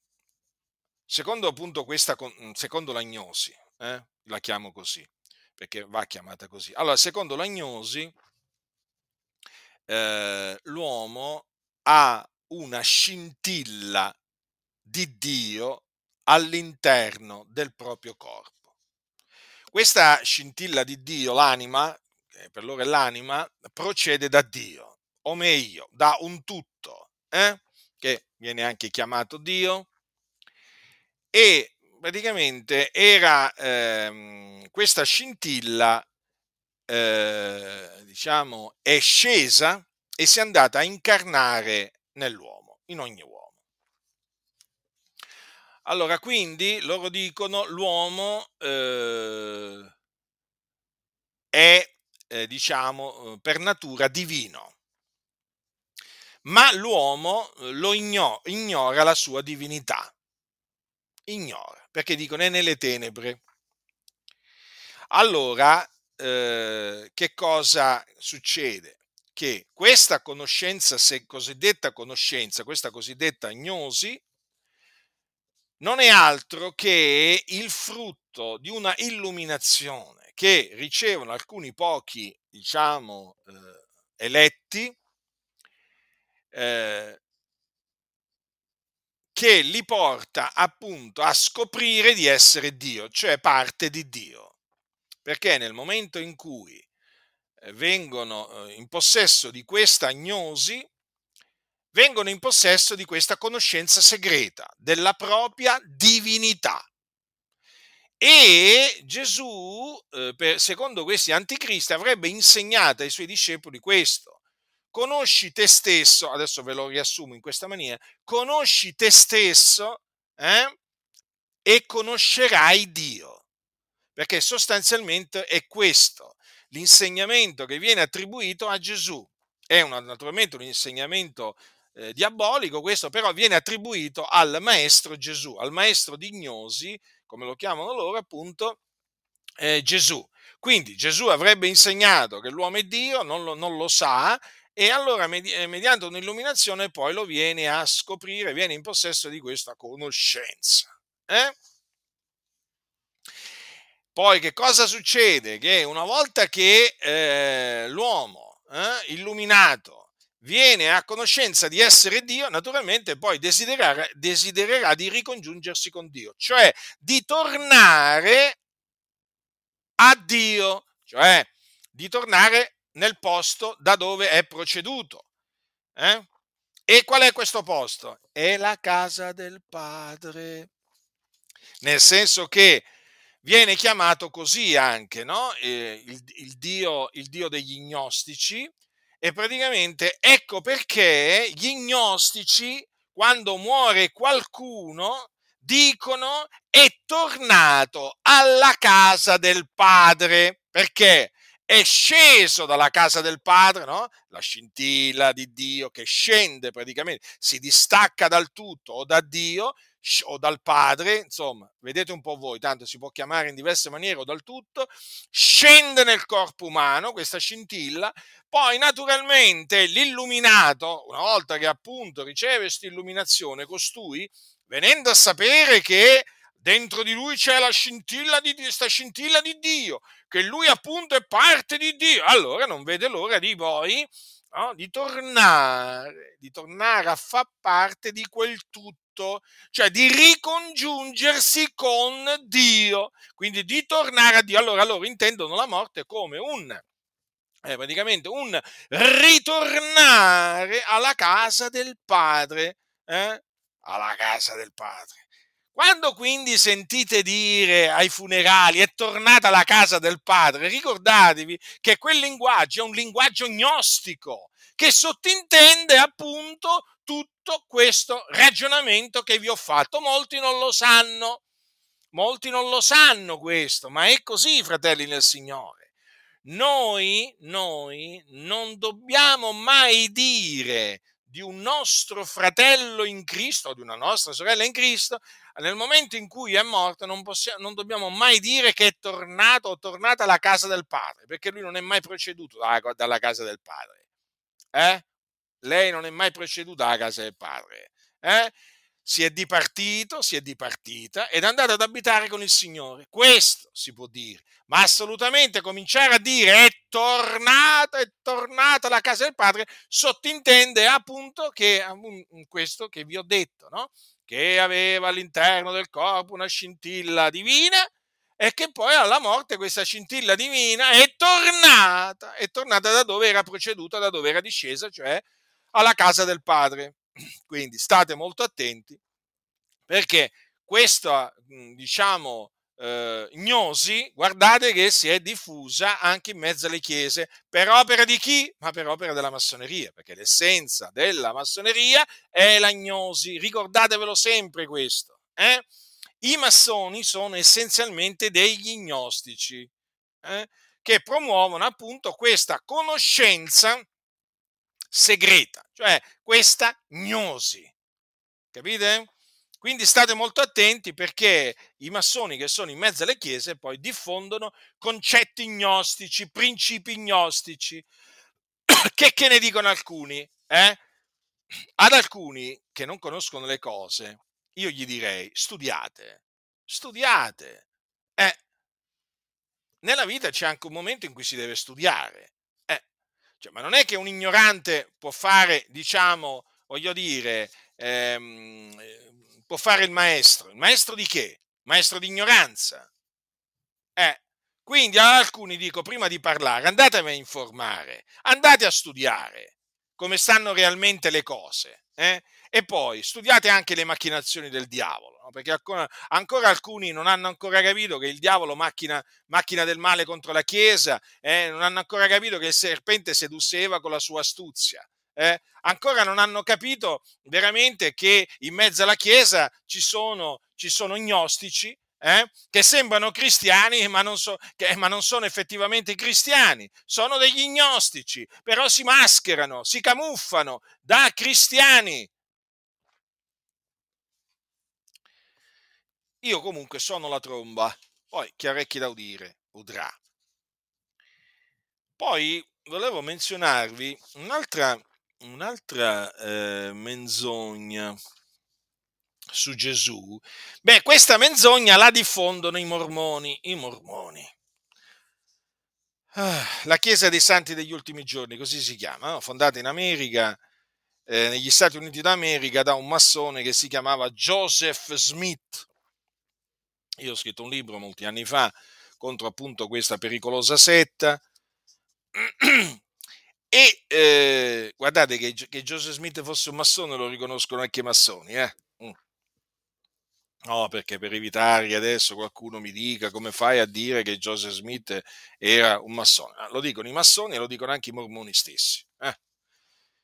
Secondo appunto questa, secondo l'agnosi, eh, la chiamo così, perché va chiamata così. Allora, secondo l'agnosi, eh, l'uomo ha una scintilla di Dio all'interno del proprio corpo. Questa scintilla di Dio, l'anima, che per loro è l'anima, procede da Dio, o meglio, da un tutto, eh? che viene anche chiamato Dio, e praticamente era ehm, questa scintilla, eh, diciamo, è scesa e si è andata a incarnare nell'uomo, in ogni uomo. Allora, quindi loro dicono l'uomo eh, è, eh, diciamo, eh, per natura divino, ma l'uomo eh, lo ignora, ignora la sua divinità, ignora, perché dicono è nelle tenebre. Allora, eh, che cosa succede? Che questa conoscenza, se cosiddetta conoscenza, questa cosiddetta agnosi, non è altro che il frutto di una illuminazione che ricevono alcuni pochi, diciamo, eh, eletti, eh, che li porta appunto a scoprire di essere Dio, cioè parte di Dio. Perché nel momento in cui eh, vengono eh, in possesso di questa agnosi, vengono in possesso di questa conoscenza segreta della propria divinità. E Gesù, eh, secondo questi anticristi, avrebbe insegnato ai suoi discepoli questo. Conosci te stesso, adesso ve lo riassumo in questa maniera, conosci te stesso eh, e conoscerai Dio. Perché sostanzialmente è questo l'insegnamento che viene attribuito a Gesù. È una, naturalmente un insegnamento eh, diabolico, questo però viene attribuito al maestro Gesù, al maestro di Gnosi, come lo chiamano loro appunto, eh, Gesù. Quindi Gesù avrebbe insegnato che l'uomo è Dio, non lo, non lo sa, e allora eh, mediante un'illuminazione poi lo viene a scoprire, viene in possesso di questa conoscenza. Eh? Poi che cosa succede? Che una volta che eh, l'uomo eh, illuminato viene a conoscenza di essere Dio, naturalmente poi desidererà, desidererà di ricongiungersi con Dio, cioè di tornare a Dio, cioè di tornare nel posto da dove è proceduto. Eh? E qual è questo posto? È la casa del Padre. Nel senso che viene chiamato così anche no? eh, il, il, Dio, il Dio degli gnostici, e praticamente ecco perché gli gnostici, quando muore qualcuno, dicono è tornato alla casa del padre. Perché? È sceso dalla casa del padre, no? La scintilla di Dio che scende praticamente, si distacca dal tutto o da Dio o dal padre, insomma, vedete un po' voi, tanto si può chiamare in diverse maniere o dal tutto, scende nel corpo umano questa scintilla, poi naturalmente l'illuminato, una volta che appunto riceve questa illuminazione, costui, venendo a sapere che dentro di lui c'è la scintilla di questa scintilla di Dio, che lui appunto è parte di Dio, allora non vede l'ora di poi no, di tornare, di tornare a far parte di quel tutto tutto, cioè di ricongiungersi con Dio, quindi di tornare a Dio. Allora loro intendono la morte come un, eh, praticamente un ritornare alla casa del Padre, eh? alla casa del Padre. Quando quindi sentite dire ai funerali è tornata alla casa del padre, ricordatevi che quel linguaggio è un linguaggio gnostico che sottintende appunto tutto questo ragionamento che vi ho fatto. Molti non lo sanno, molti non lo sanno questo, ma è così, fratelli nel Signore. Noi, noi non dobbiamo mai dire di un nostro fratello in Cristo o di una nostra sorella in Cristo, nel momento in cui è morto non, possiamo, non dobbiamo mai dire che è tornato o tornata alla casa del Padre, perché lui non è mai proceduto dalla, dalla casa del Padre. Eh? Lei non è mai proceduta alla casa del Padre. Eh? si è dipartito, si è dipartita ed è andata ad abitare con il Signore. Questo si può dire, ma assolutamente cominciare a dire è tornata, è tornata alla casa del Padre, sottintende appunto che questo che vi ho detto, no? che aveva all'interno del corpo una scintilla divina e che poi alla morte questa scintilla divina è tornata, è tornata da dove era proceduta, da dove era discesa, cioè alla casa del Padre. Quindi state molto attenti perché questa, diciamo, eh, gnosi, guardate che si è diffusa anche in mezzo alle chiese. Per opera di chi? Ma per opera della massoneria, perché l'essenza della massoneria è la gnosi. Ricordatevelo sempre questo. Eh? I massoni sono essenzialmente degli gnostici eh? che promuovono appunto questa conoscenza segreta, cioè questa gnosi. Capite? Quindi state molto attenti perché i massoni che sono in mezzo alle chiese poi diffondono concetti gnostici, principi gnostici. che, che ne dicono alcuni? Eh? Ad alcuni che non conoscono le cose, io gli direi studiate, studiate. Eh, nella vita c'è anche un momento in cui si deve studiare. Cioè, ma non è che un ignorante può fare, diciamo, voglio dire, ehm, può fare il maestro. Il maestro di che? Maestro di ignoranza. Eh, quindi a alcuni dico, prima di parlare, andatevi a informare, andate a studiare come stanno realmente le cose. Eh? E poi studiate anche le macchinazioni del diavolo, no? perché ancora, ancora, alcuni non hanno ancora capito che il diavolo macchina, macchina del male contro la Chiesa, eh? non hanno ancora capito che il serpente sedusse con la sua astuzia. Eh? ancora non hanno capito veramente che in mezzo alla Chiesa ci sono, ci sono gnostici eh? che sembrano cristiani ma non, so, che, ma non, sono effettivamente cristiani, sono degli gnostici, però si mascherano, si camuffano da cristiani. Io comunque sono la tromba, poi chi ha orecchi da udire, udrà. Poi volevo menzionarvi un'altra, un'altra eh, menzogna su Gesù. Beh, questa menzogna la diffondono i mormoni, i mormoni. Ah, la Chiesa dei Santi degli Ultimi Giorni, così si chiama, no? fondata in America, eh, negli Stati Uniti d'America, da un massone che si chiamava Joseph Smith. Io ho scritto un libro molti anni fa contro appunto questa pericolosa setta. E eh, guardate che, che, Joseph Smith fosse un massone lo riconoscono anche i massoni. Eh? Mm. No, perché per evitare che adesso qualcuno mi dica come fai a dire che Joseph Smith era un massone. Ah, lo dicono i massoni e lo dicono anche i mormoni stessi. Eh?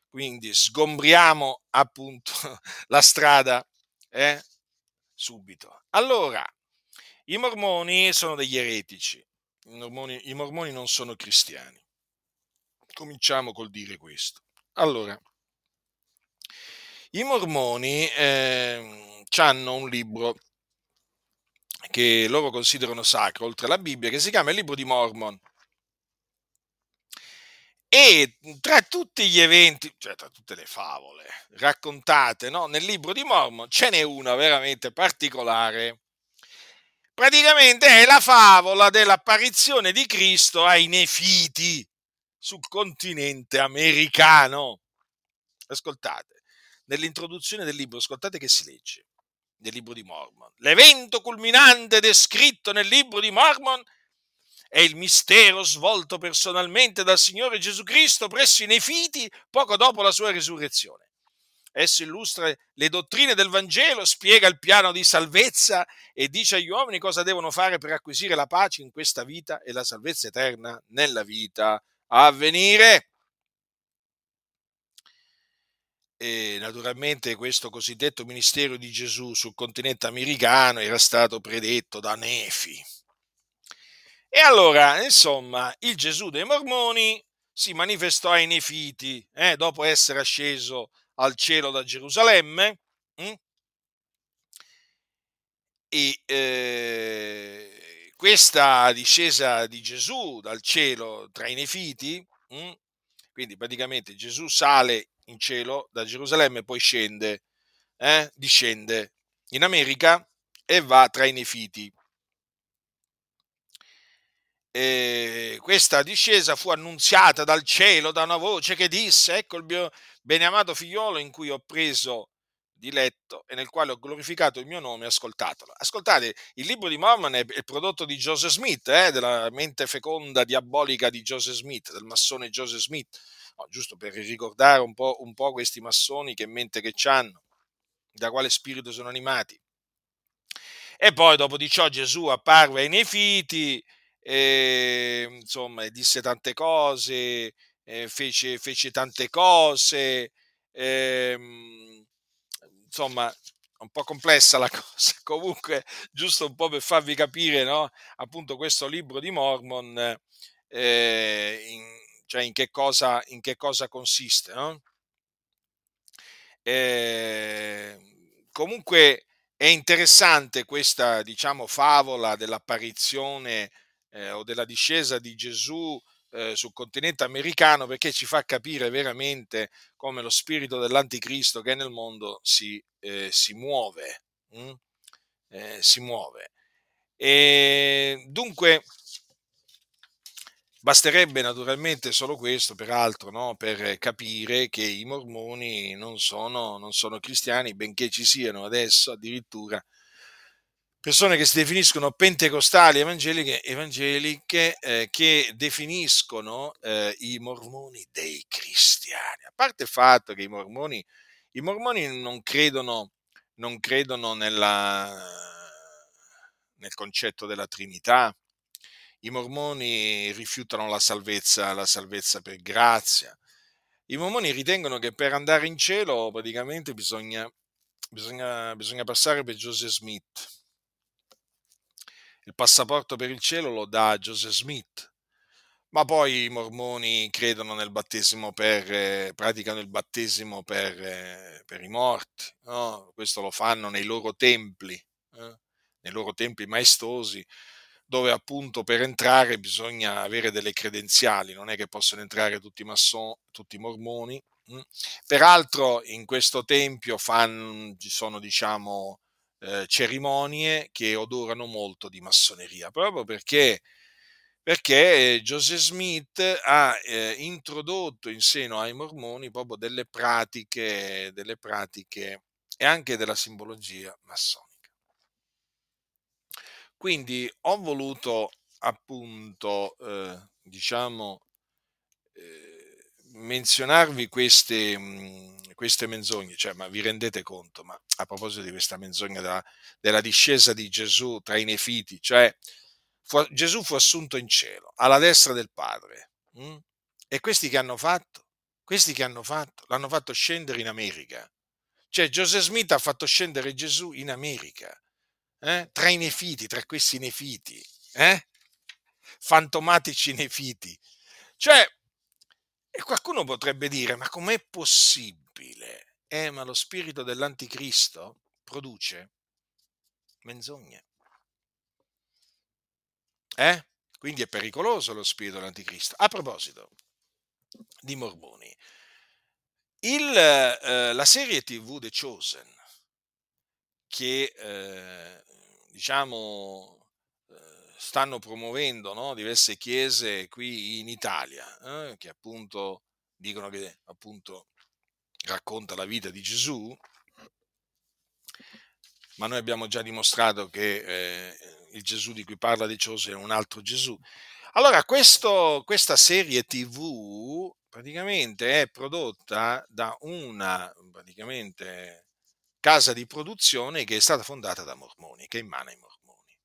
Quindi sgombriamo appunto la strada eh? subito. Allora, i mormoni sono degli eretici, i mormoni, i mormoni non sono cristiani. Cominciamo col dire questo. Allora, i mormoni eh, hanno un libro che loro considerano sacro, oltre alla Bibbia, che si chiama il libro di Mormon. E tra tutti gli eventi, cioè tra tutte le favole raccontate no, nel libro di Mormon, ce n'è una veramente particolare praticamente è la favola dell'apparizione di Cristo ai Nefiti sul continente americano. Ascoltate, nell'introduzione del libro, ascoltate che si legge nel libro di Mormon. L'evento culminante descritto nel libro di Mormon è il mistero svolto personalmente dal Signore Gesù Cristo presso i Nefiti poco dopo la sua risurrezione. Esso illustra le dottrine del Vangelo, spiega il piano di salvezza e dice agli uomini cosa devono fare per acquisire la pace in questa vita e la salvezza eterna nella vita a venire. e naturalmente questo cosiddetto ministero di Gesù sul continente americano era stato predetto da Nefi. E allora, insomma, il Gesù dei Mormoni si manifestò ai Nefiti eh, dopo essere asceso al cielo da Gerusalemme. Hm? E eh, questa discesa di Gesù dal cielo tra i Nefiti, hm? quindi praticamente Gesù sale in cielo da Gerusalemme, poi scende, eh, discende in America e va tra i Nefiti. E questa discesa fu annunziata dal cielo da una voce che disse: Ecco il mio beneamato figliolo in cui ho preso diletto e nel quale ho glorificato il mio nome, ascoltatelo. Ascoltate, il libro di Mormon è il prodotto di Joseph Smith, eh, della mente feconda diabolica di Joseph Smith, del massone Joseph Smith, no, giusto per ricordare un po', un po' questi massoni che mente che hanno, da quale spirito sono animati. E poi dopo di ciò Gesù apparve ai Nefiti, e, insomma, disse tante cose, eh, fece, fece, tante cose, eh, insomma, un po' complessa la cosa, comunque giusto un po' per farvi capire, no? appunto questo libro di Mormon, eh, in, cioè in che cosa, in che cosa consiste. No? Eh, comunque è interessante questa, diciamo, favola dell'apparizione eh, o della discesa di Gesù eh, sul continente americano perché ci fa capire veramente come lo spirito dell'anticristo che è nel mondo si, eh, si muove. Hm? si muove. E dunque, Basterebbe naturalmente solo questo, peraltro, no? per capire che i mormoni non sono, non sono cristiani, benché ci siano adesso addirittura persone che si definiscono pentecostali evangeliche, evangeliche eh, che definiscono eh, i mormoni dei cristiani. A parte il fatto che i mormoni, i mormoni non credono, non credono nella, nel concetto della Trinità, i mormoni rifiutano la salvezza, la salvezza per grazia. I mormoni ritengono che per andare in cielo praticamente bisogna, bisogna, bisogna passare per Joseph Smith il passaporto per il cielo lo dà Joseph Smith, ma poi i mormoni credono nel battesimo per, eh, praticano il battesimo per, eh, per i morti, no? questo lo fanno nei loro templi, eh? nei loro templi maestosi, dove appunto per entrare bisogna avere delle credenziali, non è che possono entrare tutti i, masson, tutti i mormoni. Hm? Peraltro in questo tempio fan, ci sono diciamo eh, cerimonie che odorano molto di massoneria, proprio perché, perché Joseph Smith ha eh, introdotto in seno ai mormoni proprio delle pratiche, delle pratiche e anche della simbologia massonica. Quindi ho voluto appunto, eh, diciamo, eh, menzionarvi queste, mh, queste menzogne, cioè, ma vi rendete conto, ma a proposito di questa menzogna della, della discesa di Gesù tra i nefiti, cioè fu, Gesù fu assunto in cielo, alla destra del Padre, mh? Hm? e questi che hanno fatto? Questi che hanno fatto? L'hanno fatto scendere in America. Cioè Joseph Smith ha fatto scendere Gesù in America, eh? tra i nefiti, tra questi nefiti, eh? fantomatici nefiti. Cioè, e qualcuno potrebbe dire, ma com'è possibile? Eh, ma lo spirito dell'anticristo produce menzogne. Eh? Quindi è pericoloso lo spirito dell'anticristo. A proposito di Mormoni, il, eh, la serie TV The Chosen, che eh, diciamo stanno promuovendo no, diverse chiese qui in Italia, eh, che appunto dicono che appunto racconta la vita di Gesù, ma noi abbiamo già dimostrato che eh, il Gesù di cui parla De Ciose è un altro Gesù. Allora, questo, questa serie TV praticamente è prodotta da una casa di produzione che è stata fondata da mormoni, che emana i mormoni.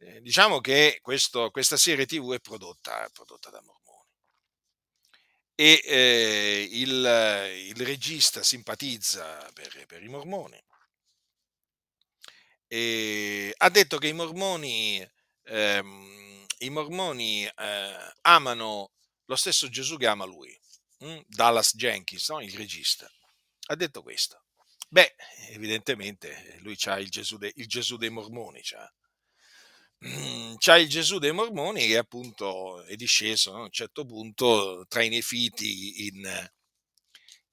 Eh, diciamo che questo, questa serie TV è prodotta, è prodotta da mormoni. E eh, il, il, regista simpatizza per, per i mormoni. E ha detto che i mormoni, ehm, i mormoni eh, amano lo stesso Gesù che ama lui, hm? Dallas Jenkins, no? il regista, ha detto questo. Beh, evidentemente lui ha il Gesù, il Gesù dei mormoni, c'ha. Mm, c'ha il Gesù dei mormoni che appunto è disceso no? a un certo punto tra i nefiti in,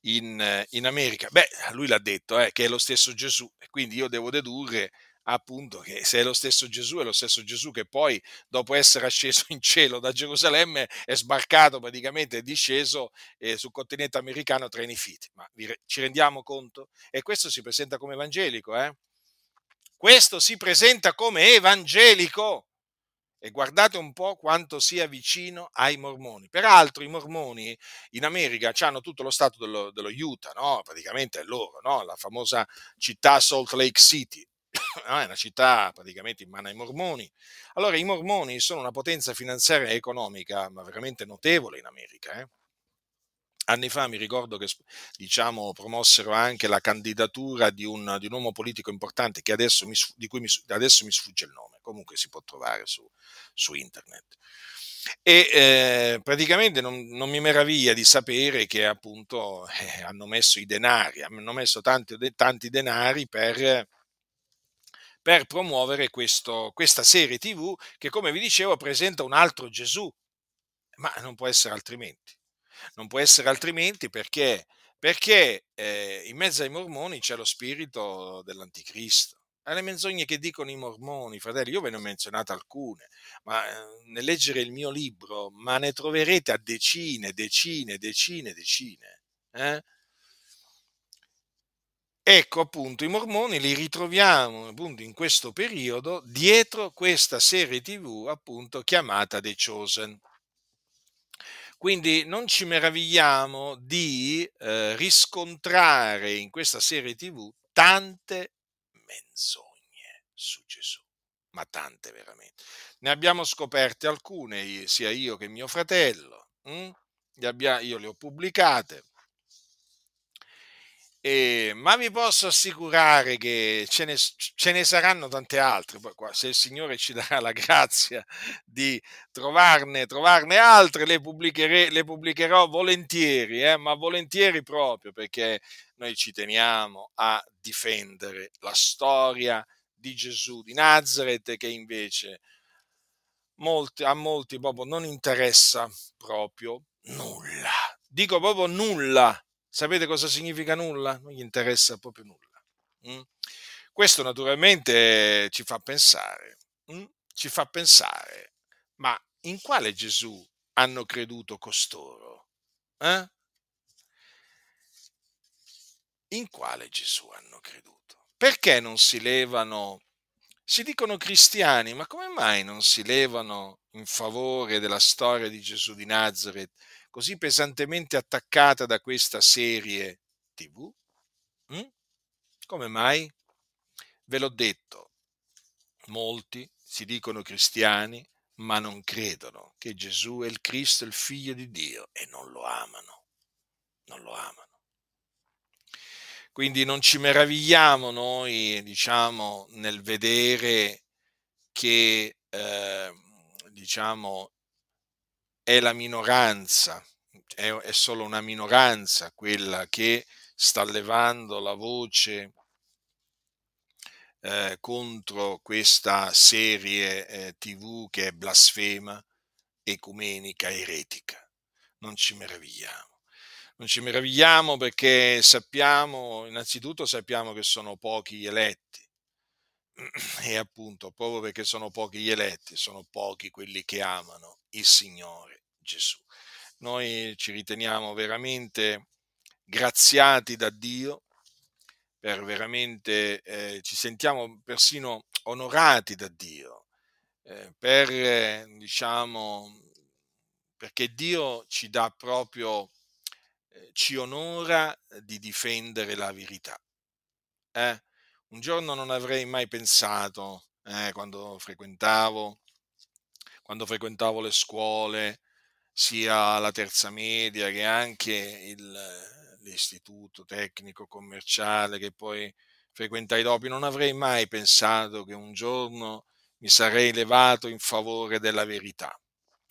in, in America. Beh, lui l'ha detto, eh, che è lo stesso Gesù, quindi io devo dedurre appunto che se è lo stesso Gesù, è lo stesso Gesù che poi, dopo essere asceso in cielo da Gerusalemme, è sbarcato praticamente, è disceso eh, sul continente americano tra i nefiti. Ma ci rendiamo conto? E questo si presenta come evangelico, eh? Questo si presenta come evangelico. E guardate un po' quanto sia vicino ai mormoni. Peraltro i mormoni in America hanno tutto lo stato dello, dello Utah, no? praticamente è loro, no? la famosa città Salt Lake City, è una città praticamente in mano ai mormoni. Allora i mormoni sono una potenza finanziaria e economica, ma veramente notevole in America. Eh? Anni fa mi ricordo che diciamo, promossero anche la candidatura di un, di un uomo politico importante mi, di cui mi, adesso mi sfugge il nome, comunque si può trovare su, su internet. E eh, praticamente non, non, mi meraviglia di sapere che appunto eh, hanno messo i denari, hanno messo tanti, tanti denari per, per promuovere questo, questa serie TV che, come vi dicevo, presenta un altro Gesù, ma non può essere altrimenti. Non può essere altrimenti perché, perché eh, in mezzo ai mormoni c'è lo spirito dell'anticristo. Alle menzogne che dicono i mormoni, fratelli, io ve ne ho menzionate alcune, ma eh, nel leggere il mio libro, ma ne troverete a decine, decine, decine, decine. Eh? Ecco appunto i mormoni li ritroviamo appunto in questo periodo dietro questa serie tv appunto chiamata The Chosen. Quindi non ci meravigliamo di eh, riscontrare in questa serie tv tante menzogne su Gesù, ma tante veramente. Ne abbiamo scoperte alcune, sia io che mio fratello, hm? io le ho pubblicate eh, ma vi posso assicurare che ce ne, ce ne, saranno tante altre. Poi, se il Signore ci darà la grazia di trovarne, trovarne altre, le, le pubblicherò volentieri, eh, ma volentieri proprio perché noi ci teniamo a difendere la storia di Gesù di Nazareth che invece molti, a molti proprio non interessa proprio nulla. Dico proprio nulla Sapete cosa significa nulla? Non gli interessa proprio nulla. Mm? Questo naturalmente ci fa pensare, mm? ci fa pensare, ma in quale Gesù hanno creduto costoro? Eh? In quale Gesù hanno creduto? Perché non si levano, si dicono cristiani, ma come mai non si levano in favore della storia di Gesù di Nazareth così pesantemente attaccata da questa serie TV? Mm? Come mai? Ve l'ho detto, molti si dicono cristiani, ma non credono che Gesù è il Cristo, il figlio di Dio, e non lo amano. Non lo amano. Quindi non ci meravigliamo noi, diciamo, nel vedere che, eh, diciamo, è la minoranza, è, è solo una minoranza quella che sta levando la voce eh, contro questa serie eh, tv che è blasfema, ecumenica, eretica. Non ci meravigliamo. Non ci meravigliamo perché sappiamo, innanzitutto sappiamo che sono pochi gli eletti e appunto proprio perché sono pochi gli eletti, sono pochi quelli che amano il Signore Gesù. Noi ci riteniamo veramente graziati da Dio, per veramente eh, ci sentiamo persino onorati da Dio, eh, per eh, diciamo perché Dio ci dà proprio eh, ci onora di difendere la verità. Eh? Un giorno non avrei mai pensato, eh, quando frequentavo, quando frequentavo le scuole, sia la terza media che anche il, l'istituto tecnico commerciale che poi frequentai dopo, non avrei mai pensato che un giorno mi sarei levato in favore della verità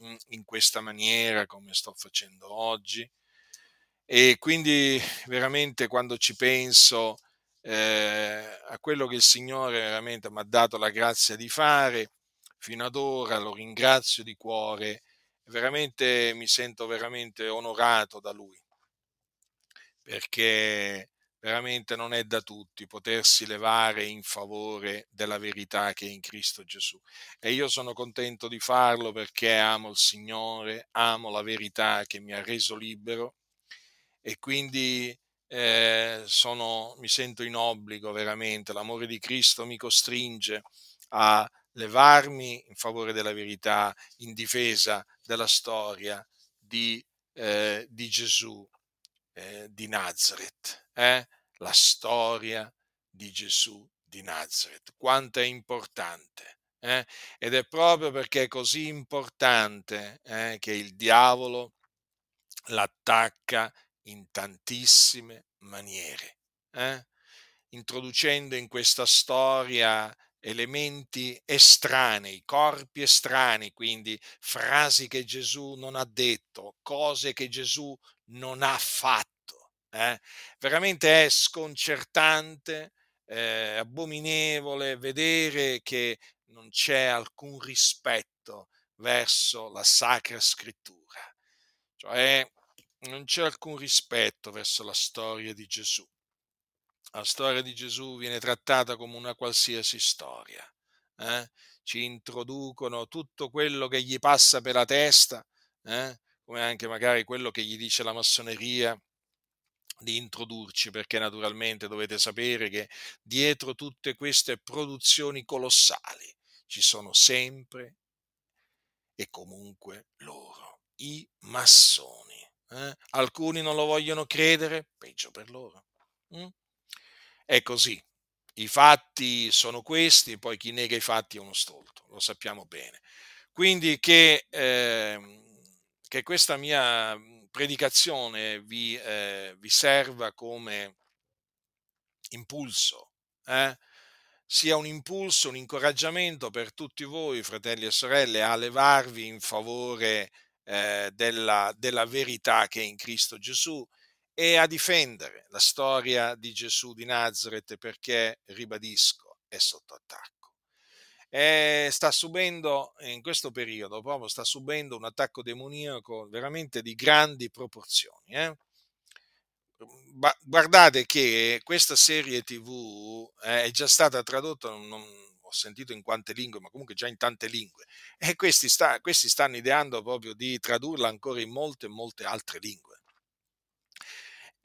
mm, in questa maniera come sto facendo oggi. E quindi veramente quando ci penso eh, a quello che il Signore veramente mi ha dato la grazia di fare fino ad ora, lo ringrazio di cuore, veramente mi sento veramente onorato da Lui, perché veramente non è da tutti potersi levare in favore della verità che è in Cristo Gesù. E io sono contento di farlo perché amo il Signore, amo la verità che mi ha reso libero e quindi eh, sono, mi sento in obbligo veramente, l'amore di Cristo mi costringe a levarmi in favore della verità, in difesa della storia di, eh, di Gesù eh, di Nazareth, eh? la storia di Gesù di Nazareth, quanto è importante. Eh? Ed è proprio perché è così importante eh, che il diavolo l'attacca in tantissime maniere, eh? introducendo in questa storia elementi estranei, corpi estranei, quindi frasi che Gesù non ha detto, cose che Gesù non ha fatto. Eh? Veramente è sconcertante, eh, abominevole vedere che non c'è alcun rispetto verso la Sacra Scrittura, cioè non c'è alcun rispetto verso la storia di Gesù. La storia di Gesù viene trattata come una qualsiasi storia. Eh? Ci introducono tutto quello che gli passa per la testa, eh? come anche magari quello che gli dice la massoneria di introdurci, perché naturalmente dovete sapere che dietro tutte queste produzioni colossali ci sono sempre e comunque loro, i massoni. Eh? Alcuni non lo vogliono credere, peggio per loro. Mm? È così. I fatti sono questi, poi chi nega i fatti è uno stolto, lo sappiamo bene. Quindi che, eh, che questa mia predicazione vi, eh, vi serva come impulso, eh? sia un impulso, un incoraggiamento per tutti voi, fratelli e sorelle, a levarvi in favore eh, della, della verità che è in Cristo Gesù e a difendere la storia di Gesù di Nazareth perché, ribadisco, è sotto attacco. E sta subendo, in questo periodo proprio, sta subendo un attacco demoniaco veramente di grandi proporzioni. Eh? Guardate che questa serie TV eh, è già stata tradotta, non, sentito in quante lingue, ma comunque già in tante lingue, e questi, sta, questi stanno ideando proprio di tradurla ancora in molte, molte altre lingue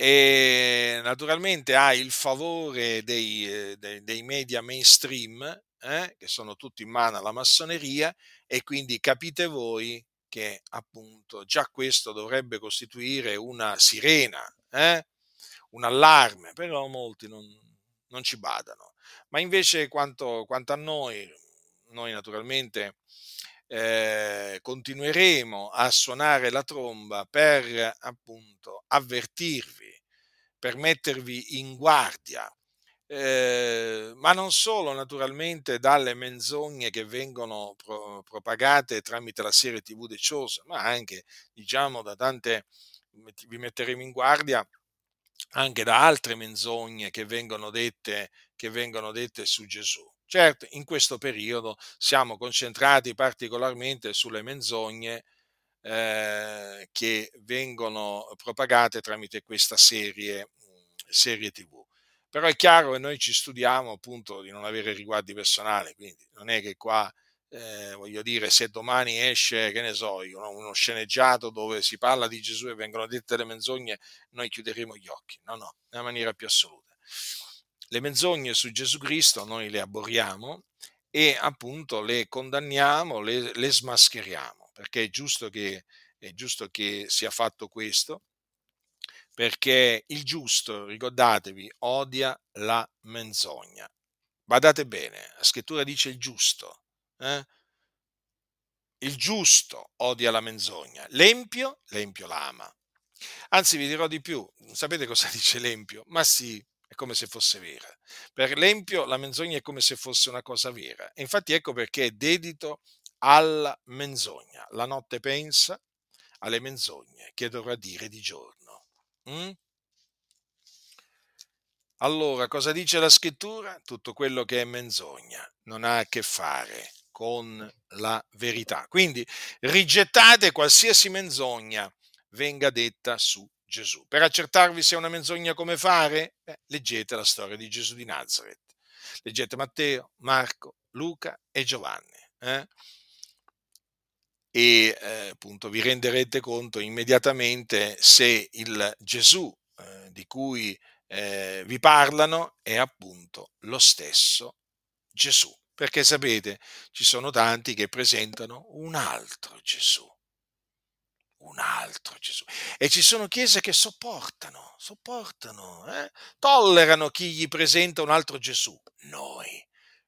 e naturalmente ha il favore dei, eh, dei, dei media mainstream, eh, che sono tutti in mano alla massoneria, e quindi capite voi che appunto già questo dovrebbe costituire una sirena, eh, un allarme, però molti non, non ci badano. Ma invece quanto, quanto a noi, noi naturalmente eh, continueremo a suonare la tromba per appunto avvertirvi, per mettervi in guardia, eh, ma non solo naturalmente dalle menzogne che vengono pro- propagate tramite la serie TV Chosen, ma anche diciamo da tante, vi metteremo in guardia anche da altre menzogne che vengono dette, che vengono dette su Gesù. Certo, in questo periodo siamo concentrati particolarmente sulle menzogne eh, che vengono propagate tramite questa serie, serie TV. Però è chiaro che noi ci studiamo appunto di non avere riguardi personali, quindi non è che qua, eh, voglio dire, se domani esce, che ne so io, uno sceneggiato dove si parla di Gesù e vengono dette le menzogne, noi chiuderemo gli occhi. No, no, nella maniera più assoluta le menzogne su Gesù Cristo noi le abboriamo e appunto le condanniamo, le, le smascheriamo, perché è giusto, che, è giusto che sia fatto questo, perché il giusto, ricordatevi, odia la menzogna. Badate bene, la scrittura dice il giusto. Eh? il giusto odia la menzogna, l'empio, l'empio l'ama. Anzi, vi dirò di più, sapete cosa dice l'empio? Ma sì, come se fosse vera. Per l'empio la menzogna è come se fosse una cosa vera. E infatti ecco perché è dedito alla menzogna. La notte pensa alle menzogne che dovrà dire di giorno. Mm? Allora, cosa dice la scrittura? Tutto quello che è menzogna non ha a che fare con la verità. Quindi rigettate qualsiasi menzogna venga detta su Gesù. Per accertarvi se è una menzogna come fare, eh, leggete la storia di Gesù di Nazareth. Leggete Matteo, Marco, Luca e Giovanni. Eh? E eh, appunto vi renderete conto immediatamente se il Gesù eh, di cui eh, vi parlano è appunto lo stesso Gesù. Perché sapete, ci sono tanti che presentano un altro Gesù. Un altro Gesù. E ci sono chiese che sopportano, sopportano, eh? tollerano chi gli presenta un altro Gesù. Noi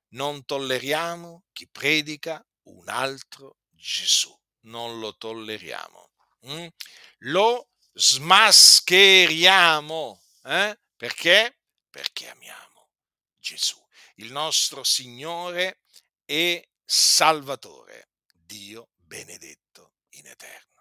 non tolleriamo chi predica un altro Gesù. Non lo tolleriamo. Mm? Lo smascheriamo. Eh? Perché? Perché amiamo Gesù, il nostro Signore e Salvatore, Dio benedetto in eterno.